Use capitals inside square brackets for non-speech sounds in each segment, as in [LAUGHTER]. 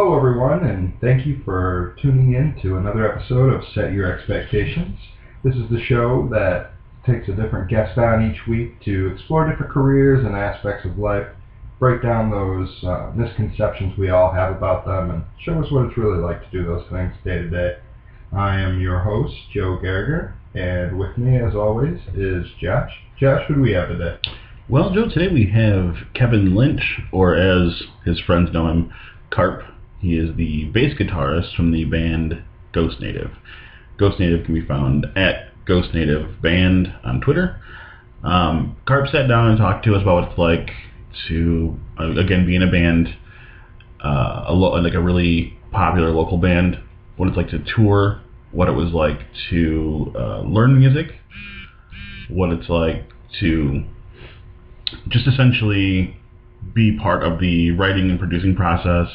Hello, everyone, and thank you for tuning in to another episode of Set Your Expectations. This is the show that takes a different guest on each week to explore different careers and aspects of life, break down those uh, misconceptions we all have about them, and show us what it's really like to do those things day to day. I am your host, Joe Gallagher, and with me, as always, is Josh. Josh, who do we have today? Well, Joe, today we have Kevin Lynch, or as his friends know him, Carp. He is the bass guitarist from the band Ghost Native. Ghost Native can be found at Ghost Native Band on Twitter. Um, Carp sat down and talked to us about what it's like to, uh, again, be in a band, uh, a lo- like a really popular local band, what it's like to tour, what it was like to uh, learn music, what it's like to just essentially be part of the writing and producing process.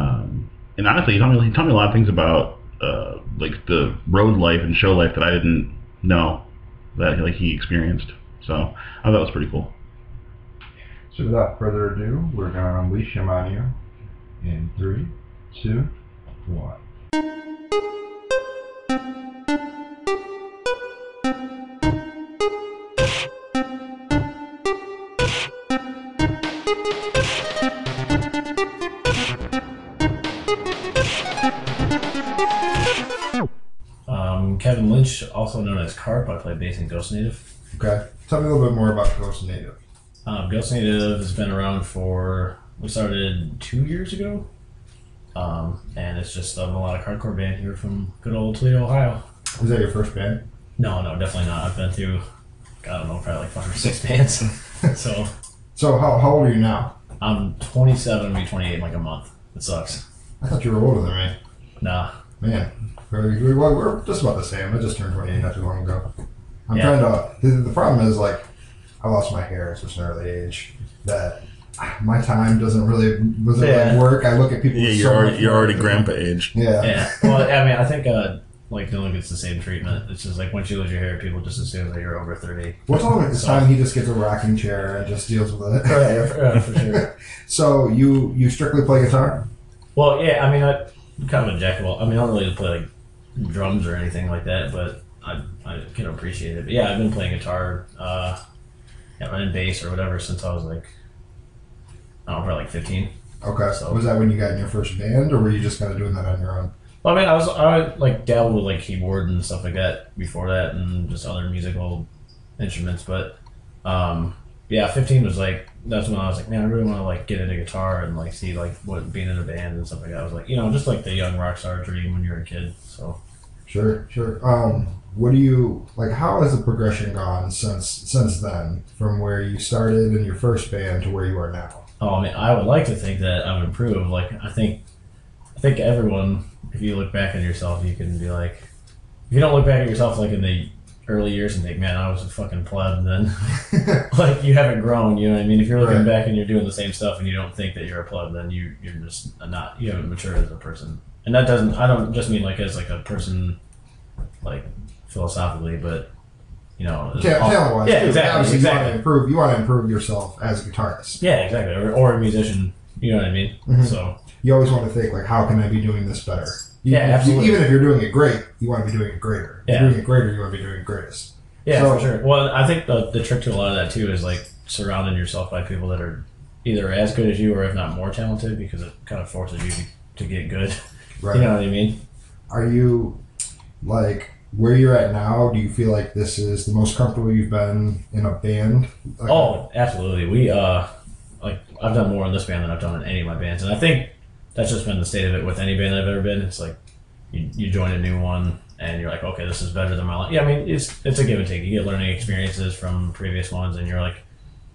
Um, and honestly, he told me he told me a lot of things about uh, like the road life and show life that I didn't know that like he experienced. So I thought that was pretty cool. So without further ado, we're going to unleash him on you in three, two, one. Kevin Lynch, also known as Carp, I play bass in Ghost Native. Okay. Tell me a little bit more about Ghost Native. Um, Ghost Native has been around for, we started two years ago. Um, and it's just a melodic hardcore band here from good old Toledo, Ohio. Was that your first band? No, no, definitely not. I've been through, I don't know, probably like five or six bands. [LAUGHS] so So how, how old are you now? I'm 27, I'll be 28 in like a month. It sucks. I thought you were older than me. Nah. Man, very, we- well, we're just about the same. I just turned 28 not too long ago. I'm Yeah. trying to. The, the problem is like, I lost my hair at such an early age that my time doesn't really doesn't Yeah. really work. I look at people. Yeah, you're so already, you're already grandpa age. Yeah. Yeah. [LAUGHS] Well, I mean, I think, uh, like, no one gets the same treatment. It's just like once you lose your hair, people just assume that you're over 30. What's all it's So- time he just gets a rocking chair and just deals with it. yeah, for, uh, for sure. [LAUGHS] So you you strictly play guitar? Well, yeah, I mean, I, I'm kind of a jack of all. I mean, I don't really play like drums or anything like that, but I, I can appreciate it. But yeah, I've been playing guitar, uh, yeah, and bass or whatever since I was like, I don't know, probably like 15. Okay. So- was that when you got in your first band, or were you just kind of doing that on your own? Well, I mean, I was I like dabbled with like keyboard and stuff like that before that, and just other musical instruments. But um, yeah, 15 was like that's when I was like, man, I really want to like get into guitar and like see like what being in a band and stuff like that. I was like, you know, just like the young rock star dream when you're a kid. So. Sure, sure. Um, what do you like? How has the progression gone since since then, from where you started in your first band to where you are now? Oh, I mean, I would like to think that I would improve. Like, I think, I think everyone, if you look back at yourself, you can be like, if you don't look back at yourself like in the early years and think, man, I was a fucking pleb, then [LAUGHS] like you haven't grown. You know what I mean? If you're looking Right. back and you're doing the same stuff and you don't think that you're a pleb, then you you're just not. You haven't matured as a person. And that doesn't. I don't just mean like as like a person, like philosophically, but you know, Talent wise, Yeah, exactly, Obviously, you want exactly. to improve. You want to improve yourself as a guitarist. Yeah, exactly. Or, or a musician. You know what I mean? Mhm. So. You always want to think like, how can I be doing this better? You- Yeah, you- even if you're doing it great, you want to be doing it greater. If Yeah. you're doing it greater, you want to be doing it greatest. Yeah, So- for sure. Well, I think the, the trick to a lot of that too is like surrounding yourself by people that are either as good as you or if not more talented because it kind of forces you to, to get good. [LAUGHS] Right? You know what I mean? Are you like where you're at now? Do you feel like this is the most comfortable you've been in a band? Like, Oh, absolutely. We uh like I've done more in this band than I've done in any of my bands, and I think that's just been the state of it with any band I've ever been. It's like you, you join a new one and you're like, okay, this is better than my life. Yeah, I mean it's it's a give and take. You get learning experiences from previous ones, and you're like,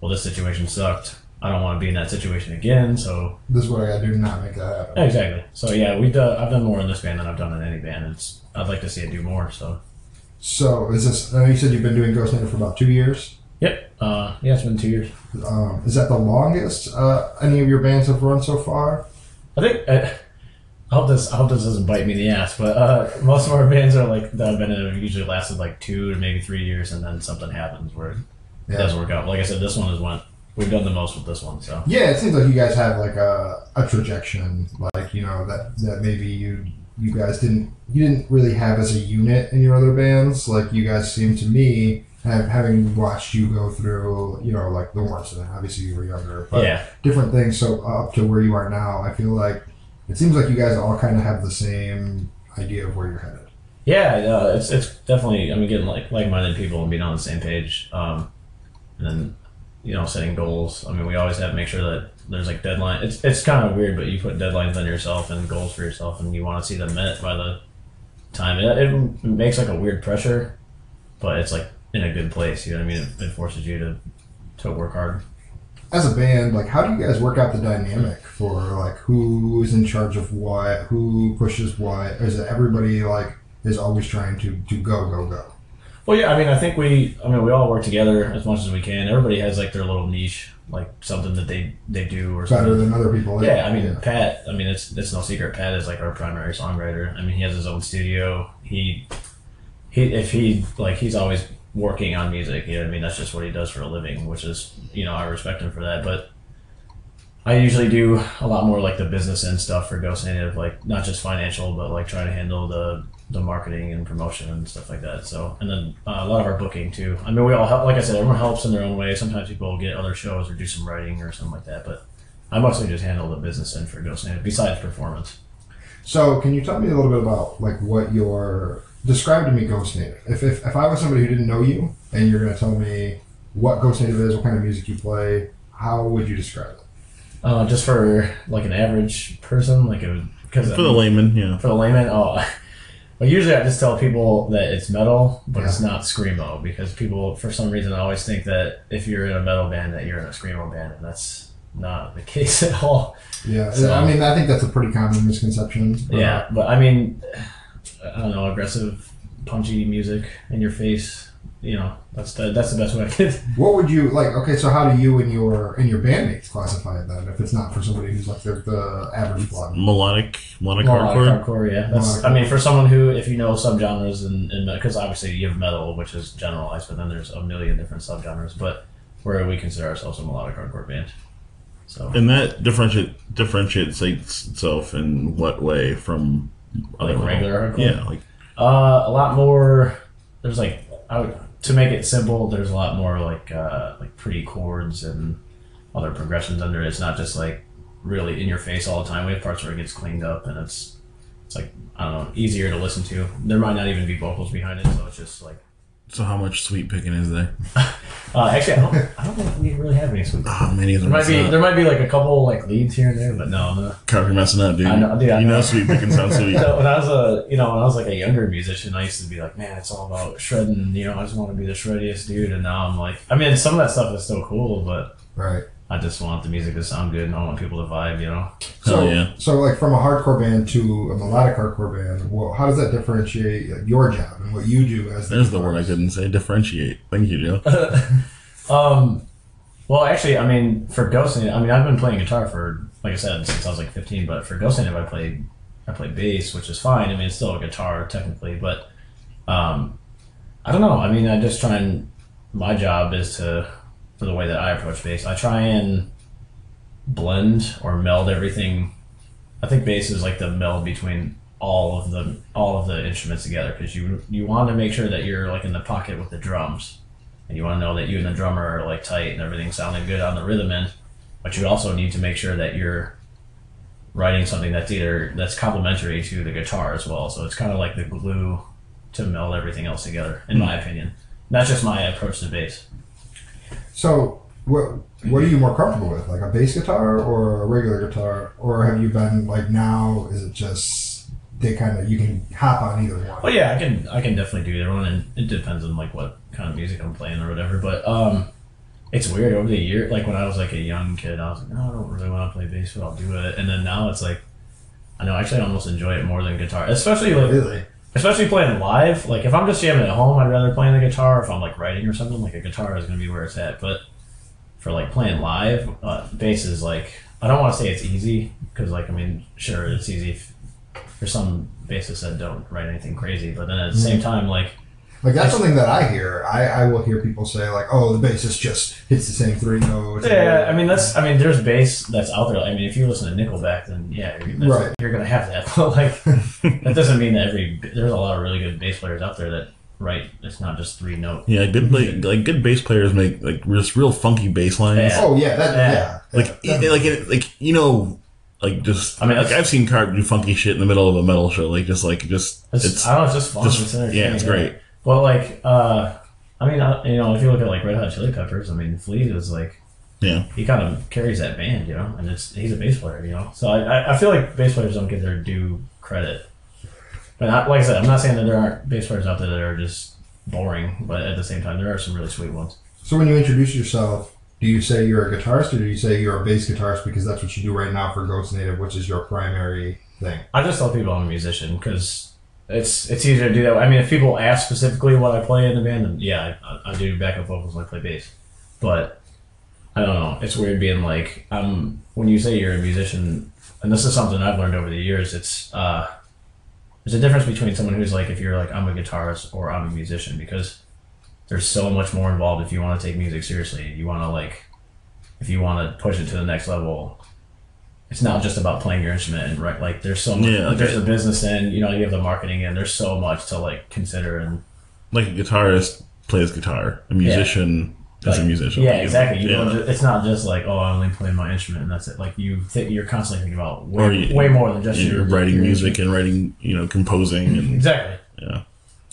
well, this situation sucked. I don't want to be in that situation again, so this is what I got to do to not make that happen. Exactly. So yeah, we've done. I've done more in this band than I've done in any band. It's. I'd like to see it do more. So. So is this? I know you said you've been doing Ghost Native for about two years. Yep. Uh, yeah, it's been two years. Um, is that the longest uh, any of your bands have run so far? I think. Uh, I hope this. I hope this doesn't bite me in the ass. But uh, most of our bands are like that have been in usually lasted like two to maybe three years, and then something happens where it Yeah. doesn't work out. Like I said, this one has went we've done the most with this one. So Yeah, it seems like you guys have like a, a trajectory, like you know that that maybe you you guys didn't you didn't really have as a unit in your other bands. Like you guys seem to me having watched you go through, you know, like the worst it. Obviously, you were younger, but yeah, different things. So up to where you are now, I feel like it seems like you guys all kind of have the same idea of where you're headed. yeah, uh, it's it's definitely. I mean, getting like like-minded people and being on the same page, um, and then you know setting goals. I mean, we always have to make sure that there's like deadline. It's it's kind of weird, but you put deadlines on yourself and goals for yourself, and you want to see them met by the time. It, it makes like a weird pressure, but it's like in a good place. You know what I mean? It, it forces you to to work hard. As a band, like how do you guys work out the dynamic for like who is in charge of what, who pushes what? Is it everybody like is always trying to to go go go? Well, yeah, I mean, I think we, I mean, we all work together as much as we can. Everybody has like their little niche, like something that they they do or Better something. than other people. Yeah, I mean, Pat. I mean, it's it's no secret. Pat is like our primary songwriter. I mean, he has his own studio. He he if he like he's always working on music. You know I mean? That's just what he does for a living, which is you know I respect him for that. But I usually do a lot more like the business end stuff for Ghost Native, like not just financial, but like trying to handle the the marketing and promotion and stuff like that. So, and then uh, a lot of our booking too. I mean, we all help. Like I said, everyone helps in their own way. Sometimes people get other shows or do some writing or something like that. But I mostly just handle the business end for Ghost Native, besides performance. So, can you tell me a little bit about like what your describe to me Ghost Native? If, if if I was somebody who didn't know you and you're going to tell me what Ghost Native is, what kind of music you play, how would you describe it? Uh, just for like an average person, like a because For the layman, yeah. for the layman, oh. [LAUGHS] Well, usually I just tell people that it's metal, but it's not screamo because people, for some reason, always think that if you're in a metal band, that you're in a screamo band, and that's not the [LAUGHS] case at all. Yeah, So- I mean, I think that's a pretty common misconception. Uh, Yeah, but I mean, I don't know, aggressive, punchy music in your face. You know, that's the that's the best way I could. [LAUGHS] What would you like? Okay, so how do you and your and your bandmates classify it then? If it's not for somebody who's like the, the average blood. Melodic, melodic Melodic hardcore. hardcore, yeah. That's, Melodic I mean, for someone who, if you know subgenres and because obviously you have metal, which is generalized, but then there's a million different subgenres. But where we consider ourselves a melodic hardcore band. So And that differentiate differentiates itself in what way from other like regular hardcore. Yeah, like Uh, a lot more. There's like I would, to make it simple. There's a lot more like uh, like pretty chords and other progressions under it. It's not just like really in your face all the time. We have parts where it gets cleaned up and it's it's like I don't know easier to listen to. There might not even be vocals behind it, so it's just like. So. How much sweep picking is there? [LAUGHS] Uh, actually, I don't, I don't think we really have any sweet. Oh, many of There them. might be there might be like a couple like leads here and there, but no, no. Carver messing up, dude. I know- dude, I you know, know. sweep picking sounds [LAUGHS] sweet. So when I was a you know when I was like a younger musician, I used to be like, man, it's all about shredding. You know, I just want to be the shreddiest dude. And now I'm like, I mean, some of that stuff is still cool, but Right. I just want the music to sound good, and I want people to vibe. You know, So, Hell yeah. so like from a hardcore band to a melodic hardcore band, well, how does that differentiate like, your job and what you do as There's the word I guitarist? couldn't say. Differentiate. Thank you, Joe. [LAUGHS] um, well, actually, I mean, for Ghost Native, I mean, I've been playing guitar for like I said since I was like 15. But for Ghost Native, I played I played bass, which is fine. I mean, it's still a guitar technically, but um, I don't know. I mean, I just try and my job is to for the way that I approach bass. I try and blend or meld everything. I think bass is like the meld between all of the all of the instruments together because you you want to make sure that you're like in the pocket with the drums, and you want to know that you and the drummer are like tight and everything's sounding good on the rhythm end. But you also need to make sure that you're writing something that's either that's complementary to the guitar as well. So it's kind of like the glue to meld everything else together, in my hmm. opinion. That's just my approach to bass. So, what what are you more comfortable with, like a bass guitar or a regular guitar, or have you been like now? Is it just they kind of you can hop on either one? Well, yeah, I can I can definitely do either one, and it depends on like what kind of music I'm playing or whatever. But um, it's weird over the year. Like when I was like a young kid, I was like, no, I don't really want to play bass, but I'll do it. And then now it's like, I know actually I almost enjoy it more than guitar, especially like Really? Especially playing live. Like if I'm just jamming at home, I'd rather play the guitar. If I'm like writing or something, like a guitar is gonna be where it's at. But for like playing live, uh, bass is like I don't want to say it's easy because like I mean sure it's easy if, for some bassists that don't write anything crazy, but then at the same time like Like that's something that I hear. I, I will hear people say like, "Oh, the bassist just hits the same three notes." Yeah, I mean that's. I mean, there's bass that's out there. I mean, if you listen to Nickelback, then yeah, you're, Right. you're gonna have that. [LAUGHS] But like, that doesn't mean that every. There's a lot of really good bass players out there that write. It's not just three note. Yeah, good like, like good bass players make like just real funky bass lines. Yeah. Oh yeah, that Yeah. yeah. Like yeah, it- like it, like you know like just I mean, like I've seen Carp do funky shit in the middle of a metal show like just like just It's, it's I don't know. It's just fun. just- it's yeah, it's great. Well, like, uh, I mean, I, you know, if you look at like Red Hot Chili Peppers, I mean, Flea is like, Yeah. he kind of carries that band, you know, and it's he's a bass player, you know. So I, I, I feel like bass players don't get their due credit. But I, like I said, I'm not saying that there aren't bass players out there that are just boring, but at the same time, there are some really sweet ones. So when you introduce yourself, do you say you're a guitarist or do you say you're a bass guitarist because that's what you do right now for Ghost Native, which is your primary thing? I just tell people I'm a musician because it's it's easier to do that. I mean, if people ask specifically what I play in the band, then yeah, I, I do backup vocals and I play bass. But I don't know. It's weird being like um when you say you're a musician, and this is something I've learned over the years. It's uh there's a difference between someone who's like if you're like I'm a guitarist or I'm a musician because there's so much more involved if you want to take music seriously. You want to like if you want to push it to the next level it's not just about playing your instrument and right like there's so much Yeah, like there's I- the business end you know you have the marketing end there's so much to like consider and like a guitarist plays guitar. A musician is a musician. yeah Like, exactly you yeah. don't ju- it's not just like oh I only play my instrument and that's it like you th- you're constantly thinking about way, you- way more than just You're your writing your music and writing, you know, composing and [LAUGHS] exactly yeah.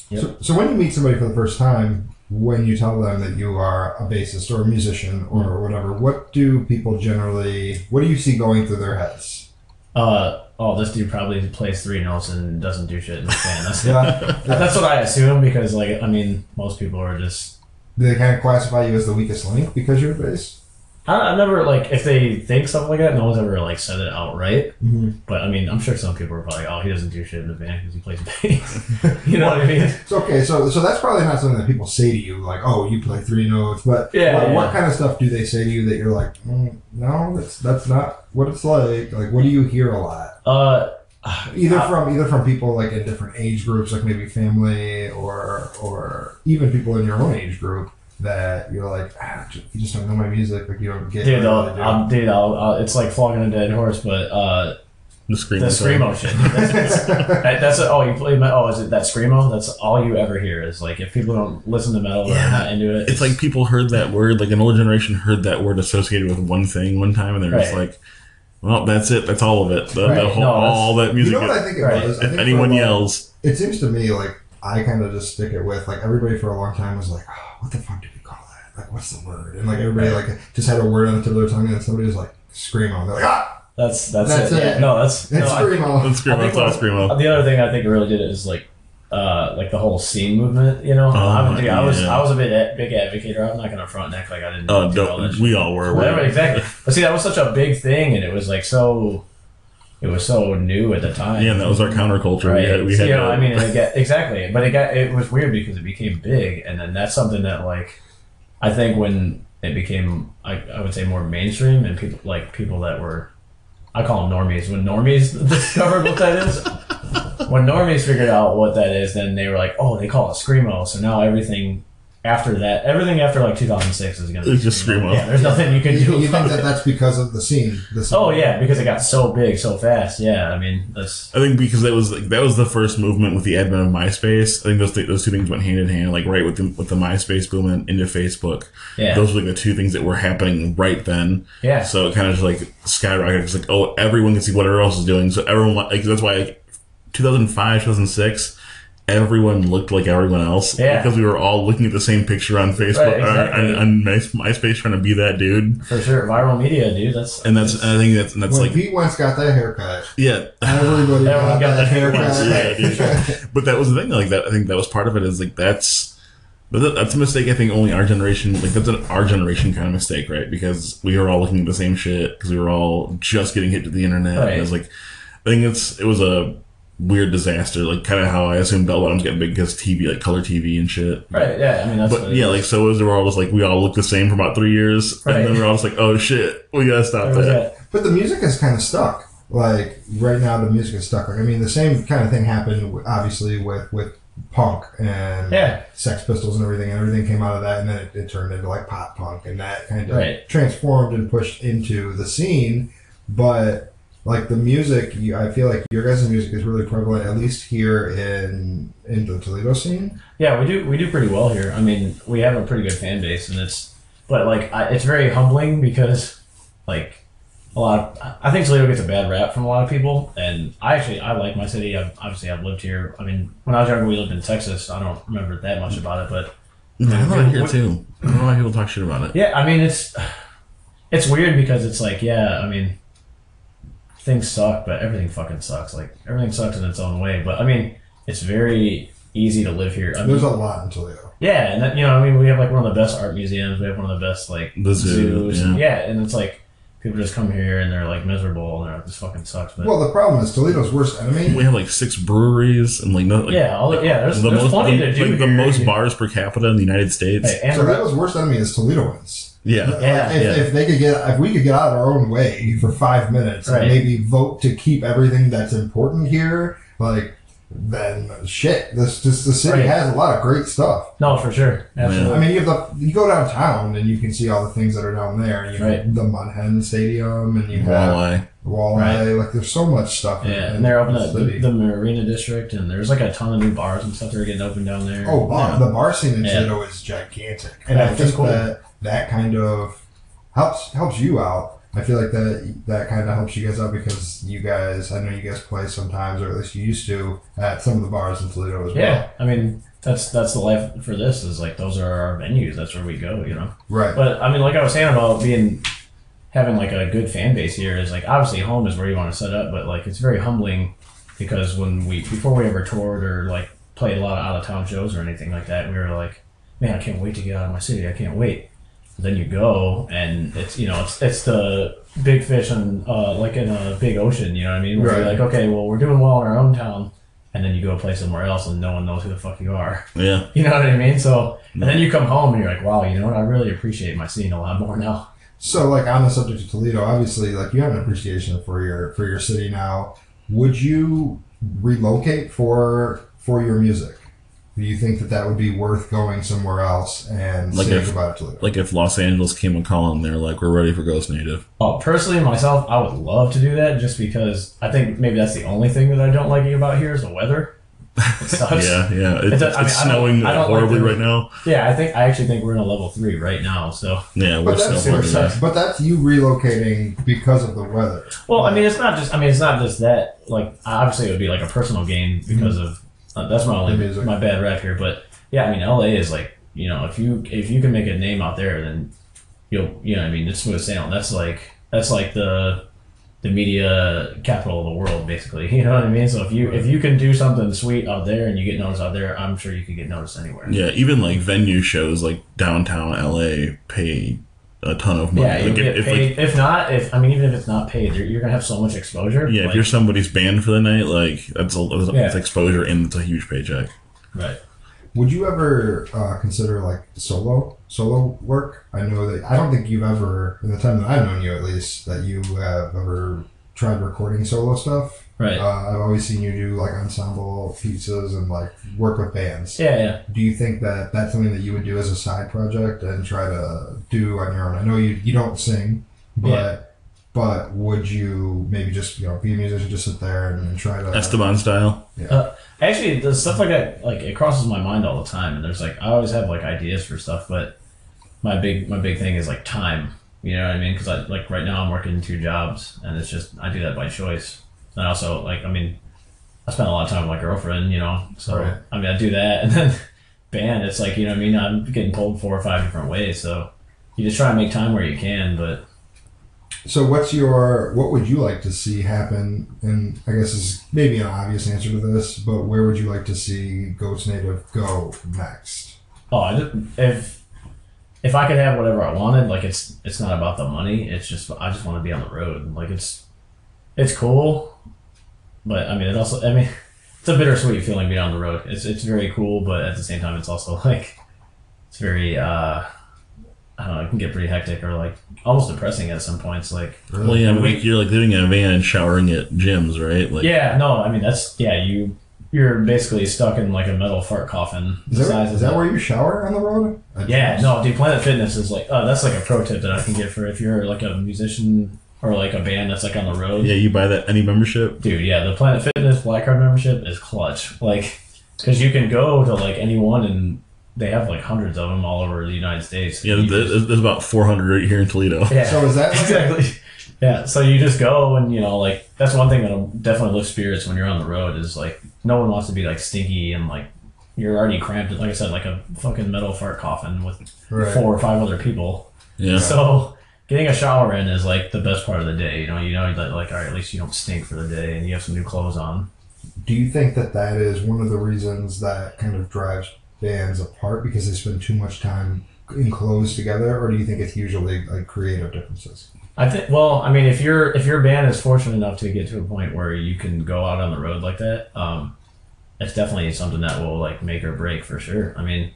Yep. So, so when you meet somebody for the first time, when you tell them that you are a bassist or a musician or whatever, what do people generally, what do you see going through their heads? uh oh this dude probably plays three notes and doesn't do shit in the band that's Yeah. [LAUGHS] that's what I assume because like I mean most people are just Do they kind of classify you as the weakest link because you're a bass? I, I've never like if they think something like that no one's ever like said it outright Mm-hmm. But I mean, I'm sure some people are probably, oh, he doesn't do shit in the band because he plays [LAUGHS] bass. [LAUGHS] you know what I mean? [LAUGHS] So, okay, so so that's probably not something that people say to you, like, "Oh, you play three notes." But Yeah, what, yeah, what kind of stuff do they say to you that you're like, mm, "No, that's that's not what it's like." Like, what do you hear a lot? Uh, Either uh, from either from people like in different age groups, like maybe family, or or even people in your own age group that you're like, ah, you just don't know my music, like you don't get. dude, I I'll, do." I'll, dude, I'll, I'll, it's like flogging a dead horse, but uh, The scream. the screamo shit. [LAUGHS] dude, That's, that- that's oh, you play metal. Oh, is it that screamo? That's all you ever hear. Is like if people don't listen to metal or Yeah. are not into it. It's like people heard that word, like an older generation heard that word associated with one thing one time, and they're just like, "Well, that's it. That's all of it. The, the whole, No, all that music. you music. know what I think it Right. was? I if think for anyone a long- yells, it seems to me like I kind of just stick it with like everybody for a long time was like, oh, what the fuck do we call that? Like, what's the word? And like everybody like just had a word on the tip of their tongue, and then somebody was like, screamo. They're like, ah, that's that's, That's it. it. Yeah, no, that's it's no, I think- screamo. "Let's scream I think out, what- screamo." The other thing I think really did it is like, uh, like the whole scene movement. You know, I'm, dude, I was. I was a bit a- big advocator. I'm not gonna front neck like I didn't. Oh, do all that don't, we all were. Whatever, exactly. But see, that was such a big thing, and it was like so. It was so new at the time. Yeah, and that was our counterculture. right. We had, we had you know, I mean, it got, exactly. But it got it was weird because it became big, and then that's something that like, I think when it became, I, I would say more mainstream, and people like people that were, I call them normies. When normies [LAUGHS] discovered what that is, when normies figured out what that is, then they were like, oh, they call it screamo. So now everything after that, everything after like 2006 is gonna be It's just screamo. Yeah, there's nothing you can You, do. you about think that it. that's because of the scene? The [LAUGHS] oh, scene? Oh yeah, because it got so big so fast. Yeah, I mean that's I think because that was like, that was the first movement with the advent of MySpace. I think those th- those two things went hand in hand, like right with the with the MySpace boom and into Facebook. yeah, Those were like the two things that were happening right then. yeah. So it kind of just like skyrocketed. It's like oh, everyone can see what everyone else is doing. So everyone like that's why like 2005, 2006. Everyone looked like everyone else Yeah. because we were all looking at the same picture on Facebook Right, exactly. or on, on My- MySpace trying to be that dude. For sure, viral media, dude. That's And that's I think that's and that's when like Pete Wentz got that haircut, yeah, everybody Everyone got, got that that Pete Wentz, haircut. yeah, but that was the thing. Like that, I think that was part of it. Is like that's, but that's a mistake. I think only our generation, like that's an our generation kind of mistake, right? Because we were all looking at the same shit because we were all just getting hit to the internet. Right. And it was like, I think it's it was a weird disaster. Like kind of how I assume bell bottoms get big because TV, like color TV and shit. right. Yeah, I mean that's. But it yeah, is. like so it was. We were all just like we all looked the same for about three years, Right. and then we are all just like, oh shit, we gotta stop that. that. But the music is kind of stuck. like right now the music is stuck. Like I mean, the same kind of thing happened obviously with with punk and Yeah. Sex Pistols and everything, and everything came out of that, and then it, it turned into like pop punk, and that kind of Right. transformed and pushed into the scene. But like the music, you, I feel like your guys' music is really prevalent, at least here in in the Toledo scene. Yeah, we do we do pretty well here. I mean, we have a pretty good fan base, and it's but like I, it's very humbling because like a lot of I think Toledo gets a bad rap from a lot of people, and I actually I like my city. I've, obviously, I've lived here. I mean, when I was younger, we lived in Texas. I don't remember that much about it, but I love it here too. I don't know why people talk shit about it. yeah, I mean it's it's weird because it's like yeah, I mean things suck, but everything fucking sucks. Like everything sucks in its own way, but I mean it's very easy to live here. I mean, There's a lot in Toledo. Yeah, and that, you know, I mean, we have like one of the best art museums. We have one of the best like The zoo, zoos. yeah. Yeah. and it's like people just come here and they're like miserable and they're like, this fucking sucks. But Well, the problem is Toledo's worst enemy. We have like six breweries and like no like yeah, all the, yeah, there's, the there's most plenty the, to do. like the most bars per capita in the United States. Hey, and Toledo's worst enemy is Toledoans. Yeah. Yeah, if, yeah. if they could get, if we could get out of our own way for five minutes Right. and maybe vote to keep everything that's important here, like then shit, this just the city Right. has a lot of great stuff. no, for sure, absolutely. I mean, you have the you go downtown and you can see all the things that are down there. You Right. have the Mudhen Stadium and you have Walleye. Walleye. Right. Like there's so much stuff. yeah, in and they're opening the up the, the Marina District, and there's like a ton of new bars and stuff that are getting opened down there. Oh, bar, Yeah. the bar scene in Yeah. Toledo is gigantic, and Yeah, I think cool. that that kind of helps helps you out. I feel like that that kind of helps you guys out because you guys, I know you guys play sometimes, or at least you used to, at some of the bars in Toledo as yeah, I mean, that's that's the life for this. Is like those are our venues. That's where we go. You know. Right. But I mean, like I was saying about being having like a good fan base here is like obviously home is where you want to set up, but like it's very humbling because when we before we ever toured or like played a lot of out of town shows or anything like that, we were like, man, I can't wait to get out of my city. I can't wait. Then you go and it's you know it's it's the big fish and uh, like in a big ocean. You know what I mean? Where you're like, okay, well we're doing well in our own town. And then you go play somewhere else, and no one knows who the fuck you are. [LAUGHS] Yeah. You know what I mean? So, and then you come home and you're like, wow, you know what? I really appreciate my scene a lot more now. So, like on the subject of Toledo, obviously, like you have an appreciation for your for your city now. Would you relocate for for your music? Do you think that that would be worth going somewhere else and Like saying if- goodbye to Toledo? Like if Los Angeles came and calling, they're like, "We're ready for Ghost Native." Oh, personally, myself, I would love to do that just because I think maybe that's the only thing that I don't like about here is the weather. It [LAUGHS] sucks. yeah, yeah. It's, It does- I mean, it's I don't- snowing I don't like horribly the- right now. Yeah, I think I actually think we're in a level three right now. So, Yeah, we're But that's, snowboarding. super there. but that's you relocating because of the weather. well, I mean, it's not just. I mean, it's not just that. Like, obviously, it would be like a personal gain because mm-hmm. of uh, that's my only music. my bad rap here. But yeah, I mean, LA is like you know if you if you can make a name out there, then you'll you know I mean it's smooth sailing. That's like that's like the the media capital of the world, basically. [LAUGHS] You know what I mean? So if you if you can do something sweet out there and you get noticed out there, I'm sure you could get noticed anywhere. Yeah, even like venue shows like downtown LA pay a ton of money. Yeah, like get if, if, paid. like, if not, if I mean, even if it's not paid, you're, you're gonna have so much exposure. yeah, if you're somebody's band for the night, like that's a that's Yeah. exposure and it's a huge paycheck. right. Would you ever uh, consider like solo solo work? I know that I don't think you've ever, in the time that I've known you at least, that you have ever tried recording solo stuff. Right. Uh, I've always seen you do like ensemble pieces and like work with bands. yeah, yeah. Do you think that that's something that you would do as a side project and try to do on your own? I know you you don't sing, but Yeah. but would you maybe just you know be a musician, just sit there and, and try to Esteban style. Yeah. Actually, the stuff like that, like it crosses my mind all the time, and there's like I always have like ideas for stuff, but my big my big thing is like time. You know what I mean? Because I like right now I'm working two jobs, and it's just I do that by choice. And also like I mean, I spend a lot of time with my girlfriend. You know, so Right. I mean I do that, [LAUGHS] and then band. It's like you know what I mean. I'm getting pulled four or five different ways, so you just try to make time where you can, but. So what's your what would you like to see happen? And I guess is maybe an obvious answer to this, but where would you like to see Ghost Native go next? Oh, just, if if I could have whatever I wanted, like it's it's not about the money. It's just I just want to be on the road. Like it's it's cool, but I mean it also I mean [LAUGHS] it's a bittersweet feeling being on the road. It's it's very cool, but at the same time it's also [LAUGHS] like it's very uh I don't know, it can get pretty hectic or like almost depressing at some points. Like, Well, yeah, but like you're like living in a van and showering at gyms, right? Like, yeah, no, I mean that's yeah, you you're basically stuck in like a metal fart coffin. Is the that, size is that where you shower on the road? At Yeah, gyms? no, dude, Planet Fitness is like, oh, that's like a pro tip that I can get for if you're like a musician or like a band that's like on the road. yeah, you buy that any membership. Dude, yeah, the Planet Fitness Black Card membership is clutch. Like, because you can go to like anyone and they have like hundreds of them all over the United States. Yeah, there's, just- there's about 400 right here in Toledo. yeah. So is that [LAUGHS] like exactly. Yeah, so you just go and you know, like that's one thing that'll definitely lift spirits when you're on the road is like no one wants to be like stinky and like you're already cramped. Like I said, like a fucking metal fart coffin with Right. four or five other people. Yeah. So getting a shower in is like the best part of the day. You know, you know that like all right, at least you don't stink for the day and you have some new clothes on. Do you think that that is one of the reasons that kind of drives bands apart because they spend too much time in clothes together, or do you think it's usually like creative differences? I think. Well, I mean, if your if your band is fortunate enough to get to a point where you can go out on the road like that, um, it's definitely something that will like make or break for sure. I mean,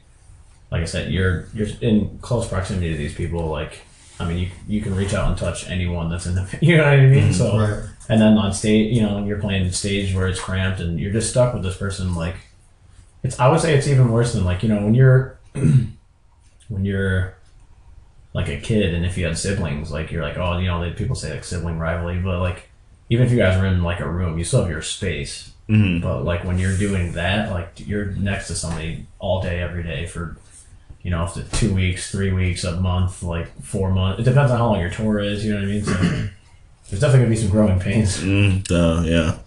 like I said, you're you're in close proximity to these people. Like, I mean, you you can reach out and touch anyone that's in the. [LAUGHS] You know what I mean? So, Right. and then on stage, you know, you're playing stage where it's cramped and you're just stuck with this person. Like, it's I would say it's even worse than like you know when you're [CLEARS THROAT] when you're like a kid and if you had siblings, like you're like oh you know people say like sibling rivalry, but like even if you guys are in like a room, you still have your space. hmm But like when you're doing that, like you're next to somebody all day, every day for, you know, up to two weeks, three weeks, a month, like four months. It depends on how long your tour is. You know what I mean? So [CLEARS THROAT] there's definitely gonna be some growing pains. Mm, uh, yeah.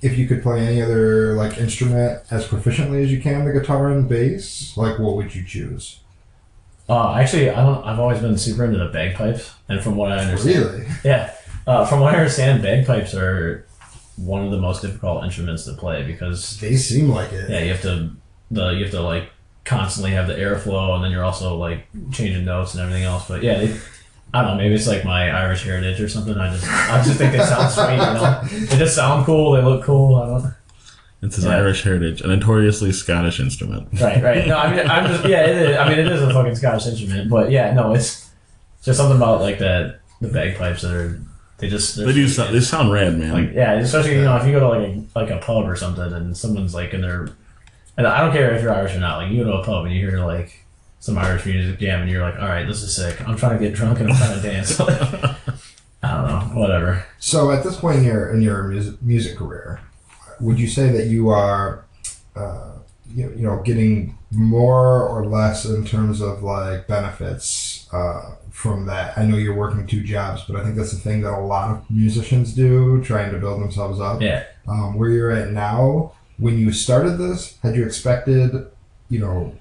If you could play any other like instrument as proficiently as you can, the guitar and bass, like what would you choose? Uh, actually, I don't. I've always been super into the bagpipes, and from what I understand, Really? yeah, uh, from what I understand, bagpipes are one of the most difficult instruments to play because They seem like it. yeah, you have to the you have to like constantly have the airflow, and then you're also like changing notes and everything else. But yeah, they, I don't know, maybe it's like my Irish heritage or something. I just I just think they sound sweet, you know. They just sound cool. They look cool. I don't. It's his Yeah. Irish heritage, a notoriously Scottish instrument. Right, right. No, I mean I'm just yeah. It is. I mean it is a fucking Scottish instrument, but yeah, no, it's just something about like that the bagpipes that are they just they're do. Sound, they sound rad, man. Like yeah, especially you know if you go to like a like a pub or something and someone's like in their, and I don't care if you're Irish or not. Like you go to a pub and you hear like some Irish music jam and you're like, all right, this is sick. I'm trying to get drunk and I'm trying to dance. [LAUGHS] I don't know, whatever. So at this point in your in your music, music career, would you say that you are, uh, you, you know, getting more or less in terms of like benefits uh, from that? I know you're working two jobs, but I think that's the thing that a lot of musicians do, trying to build themselves up. Yeah. Um, where you're at now, when you started this, had you expected, you know,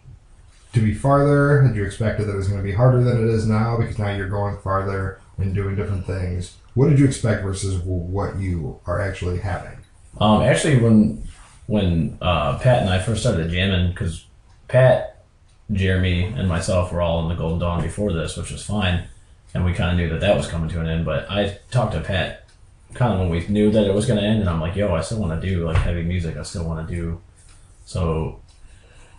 to be farther? Had you expected that it was going to be harder than it is now because now you're going farther and doing different things? What did you expect versus what you are actually having? Um, actually, when when uh, Pat and I first started jamming, because Pat, Jeremy, and myself were all in the Golden Dawn before this, which was fine, and we kind of knew that that was coming to an end. But I talked to Pat kind of when we knew that it was going to end, and I'm like, "Yo, I still want to do like heavy music. I still want to do." So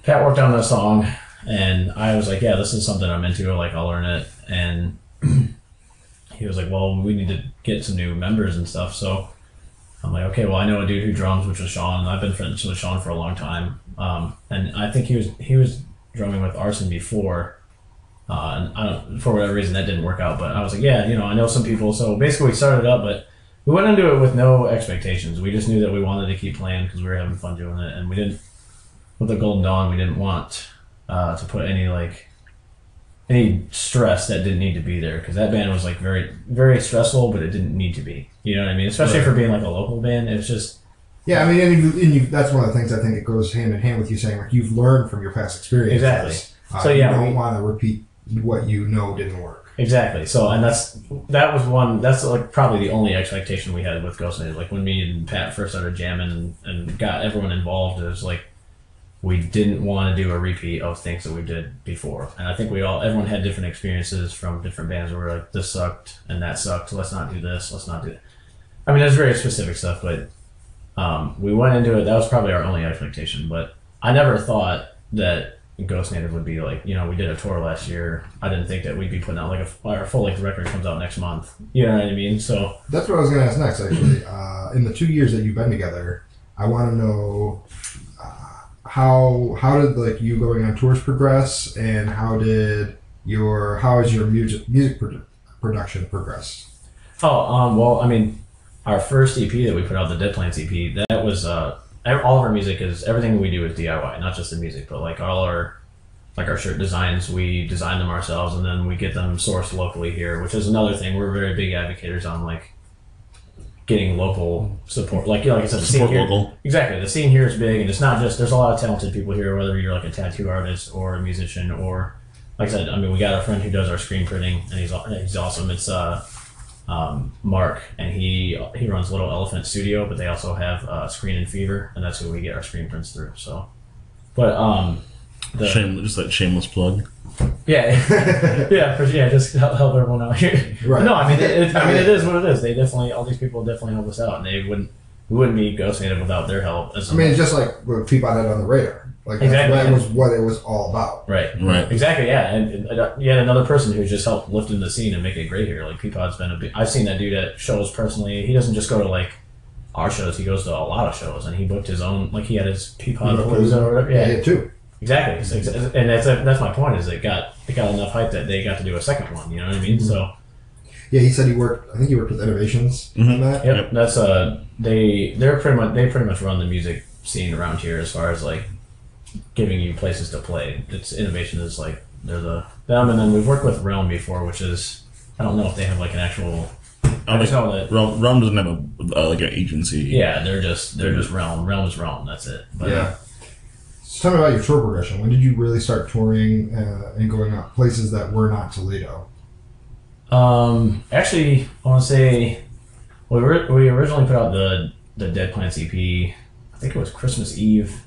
Pat worked on that song, and I was like, "Yeah, this is something I'm into. Like, I'll learn it." And [CLEARS THROAT] he was like, "Well, we need to get some new members and stuff." So. I'm like, okay, well, I know a dude who drums, which was Sean. I've been friends with Sean for a long time, um, and I think he was he was drumming with Arson before, uh, and I don't for whatever reason that didn't work out. But I was like, yeah, you know, I know some people, so basically we started up, but we went into it with no expectations. We just knew that we wanted to keep playing because we were having fun doing it, and we didn't with the Golden Dawn. We didn't want uh, to put any like any stress that didn't need to be there because that band was like very very stressful, but it didn't need to be. You know what I mean? Especially Right. for being like a local band, it was just Yeah, I mean, and, you, and you, that's one of the things I think it goes hand in hand with you saying like you've learned from your past experiences. Exactly. Uh, So, yeah, you don't want to repeat what you know didn't work. Exactly so, and that's that was one that's like probably the only expectation we had with Ghost Nation. Like when me and Pat first started jamming and, and got everyone involved, it was like we didn't want to do a repeat of things that we did before. And I think we all everyone had different experiences from different bands where we're like this sucked and that sucked. Let's not do this. Let's not do. That. I mean, there's very specific stuff, but um, we went into it. That was probably our only expectation. But I never thought that Ghost Native would be like, you know, we did a tour last year. I didn't think that we'd be putting out like a our full length record comes out next month. You know what I mean? So That's what I was going to ask next, actually. [LAUGHS] Uh, in the two years that you've been together, I want to know uh, how how did like you going on tours progress, and how did your how is your music music produ- production progress? Oh, um, well, I mean, our first EP that we put out, the Dead Plants EP, that was uh, all of our music is everything we do is DIY, not just the music, but like all our like our shirt designs, we design them ourselves, and then we get them sourced locally here, which is another thing we're very big advocates on, like getting local support. Like, you know, like I said, the scene Support here- Exactly. The scene here is big, and it's not just. There's a lot of talented people here, whether you're like a tattoo artist or a musician, or like I said, I mean, we got a friend who does our screen printing, and he's he's awesome. It's uh, um, Mark, and he he runs Little Elephant Studio, but they also have uh, Screen and Fever, and that's who we get our screen prints through. So, but um, the Shame, just that shameless plug. yeah, [LAUGHS] yeah, for, yeah, just help, help everyone out here. Right. No, I mean, it, it, I mean, it is what it is. They definitely, all these people definitely help us out, and they wouldn't, we wouldn't be Ghost Native without their help. As I mean, it's just like what Peapod had on the radar. Like Exactly, that was what it was all about. right, Right. exactly, yeah, and, and uh, you had another person who just helped lift in the scene and make it great here. Like Peapod's been a big. I've seen that dude at shows personally. He doesn't just go to like our shows; he goes to a lot of shows, and he booked his own. Like he had his Peapod Palooza or whatever. Yeah, Yeah, yeah, too. exactly. So, ex- and that's that's my point. Is it got it got enough hype that they got to do a second one. You know what I mean? Mhm. So. Yeah, he said he worked. I think he worked with Innovations on Mhm. that. Yep, Yep. that's uh they they're pretty much they pretty much run the music scene around here as far as like giving you places to play. It's innovation is like they're the them and then we've worked with Realm before, which is I don't know if they have like an actual I just know that Realm, Realm doesn't have a uh, like an agency. yeah they're just they're just Realm. Realm is Realm. That's it. But, yeah. So tell me about your tour progression. When did you really start touring uh, and going out places that were not Toledo? Um, actually, I want to say we ri- we originally put out the the Dead Plants EP. I think it was Christmas Eve, like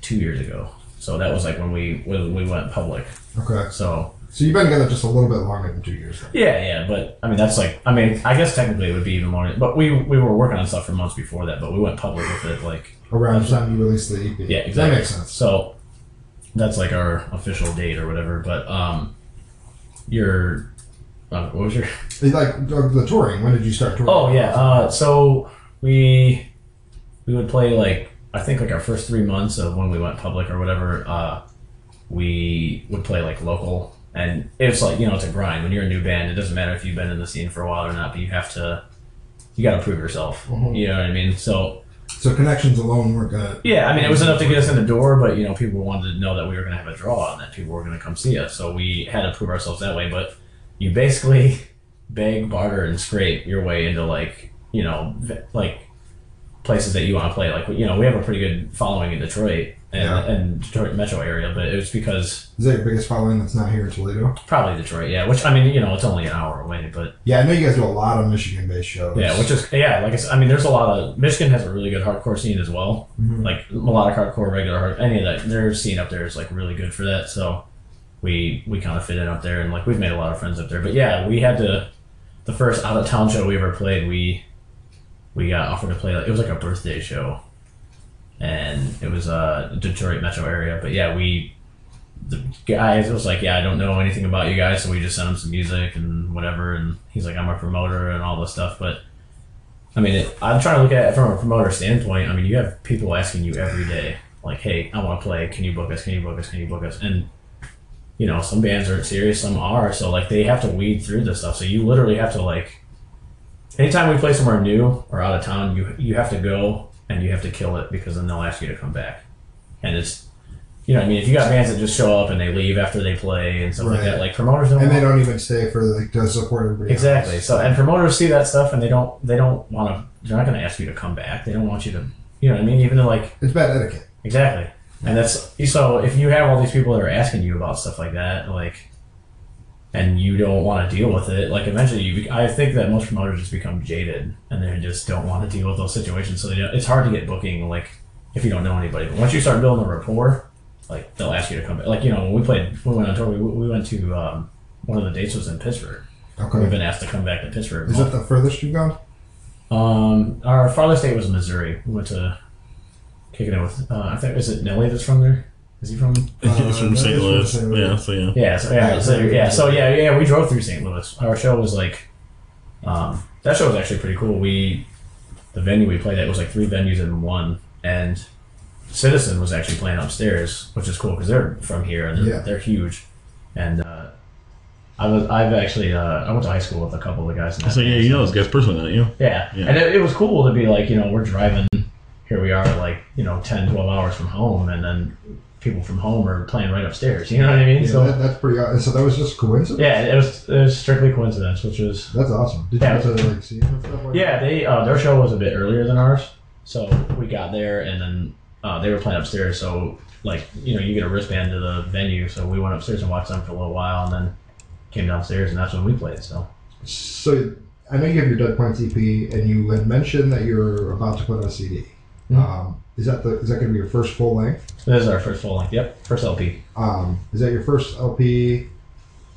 two years ago. So that was like when we when we went public. Okay. So So you've been together just a little bit longer than two years. Then. yeah, yeah, but I mean that's like I mean I guess technically it would be even more. But we we were working on stuff for months before that. But we went public with it like Around the time you released the EP. yeah exactly. That makes sense. So that's like our official date or whatever. But um, your uh, what was your like the touring. When did you start touring? Oh yeah. Uh, so we we would play like I think like our first three months of when we went public or whatever. Uh, we would play like local, and it's like you know it's a grind. When you're a new band, it doesn't matter if you've been in the scene for a while or not, but you have to you got to prove yourself. Mhm. You know what I mean? So So connections alone weren't gonna. yeah, I mean it was enough to get us in the door, but you know people wanted to know that we were going to have a draw and that people were going to come see us. So we had to prove ourselves that way. But you basically [LAUGHS] beg, barter, and scrape your way into like you know like places that you want to play. Like you know we have a pretty good following in Detroit and, Yeah. and Detroit metro area, but it was because Is that your biggest following that's not here in Toledo? probably Detroit, yeah. Which I mean you know it's only an hour away, but Yeah, I know you guys do a lot of Michigan-based shows. yeah, which is yeah. Like I, said, I mean, there's a lot of Michigan has a really good hardcore scene as well. Mhm. like melodic hardcore, regular hard, any of that. Their scene up there is like really good for that. So we we kind of fit in up there, and like we've made a lot of friends up there. But yeah, we had to the first out of town show we ever played. We we got offered to play. It was like a birthday show, and it was uh Detroit metro area. But yeah, we the guy was like, yeah, I don't know anything about you guys, so we just sent him some music and whatever. And he's like, I'm a promoter and all this stuff, but. I mean, it, I'm trying to look at it from a promoter standpoint. I mean, you have people asking you every day, like, "Hey, I want to play. Can you book us? Can you book us? Can you book us?" And you know, some bands aren't serious, some are. So like, they have to weed through this stuff. So you literally have to like, anytime we play somewhere new or out of town, you you have to go and you have to kill it because then they'll ask you to come back. And it's, you know, I mean, if you got bands that just show up and they leave after they play and stuff like that, like promoters don't. And they don't even stay for like to support everybody. Exactly. else. So and promoters see that stuff and they don't they don't want to they're not going to ask you to come back. They don't want you to you know what I mean. Even though like it's bad etiquette. exactly. And that's so if you have all these people that are asking you about stuff like that, like, and you don't want to deal with it, like eventually you, I think that most promoters just become jaded and they just don't want to deal with those situations. So they it's hard to get booking, like, if you don't know anybody. But once you start building a rapport, like they'll ask you to come back. Like you know when we played, when we went on tour, we, we went to um, one of the dates was in Pittsburgh. Okay. We've been asked to come back to Pittsburgh. Is that the furthest you've gone? Um, our farthest state was Missouri. We went to kicking it with. Uh, I think is it Nelly that's from there. Is he from? [LAUGHS] He's from Uh, St. he's from Louis. St. Louis. Yeah, so yeah. Yeah, so yeah, so, yeah, so yeah, yeah. We drove through St. Louis. Our show was like, um, that show was actually pretty cool. We, the venue we played at was like three venues in one, and Citizen was actually playing upstairs, which is cool because they're from here and they're, Yeah. they're huge. And uh, I was, I've actually, uh, I went to high school with a couple of the guys. In that So yeah, band, you know those guys personally, don't you? Yeah. Yeah. And it, it was cool to be like, you know, we're driving, here we are, like, you know, 10, 12 hours from home, and then people from home are playing right upstairs. You know what I mean? Yeah, so, that, that's pretty. aw- So that was just coincidence. yeah, it was, it was strictly coincidence, which was, That's awesome. Did Yeah. you get to like see him and stuff like yeah, they, uh, their show was a bit earlier than ours. So we got there, and then uh, they were playing upstairs. So, like, you know, you get a wristband to the venue. So we went upstairs and watched them for a little while, and then came downstairs, and that's when we played. So. So I know you have your Dead Points EP, and you had mentioned that you're about to put out a CD. Mhm. Um, is that the is that going to be your first full length? this is our first full length. Yep, first LP. Um, is that your first LP,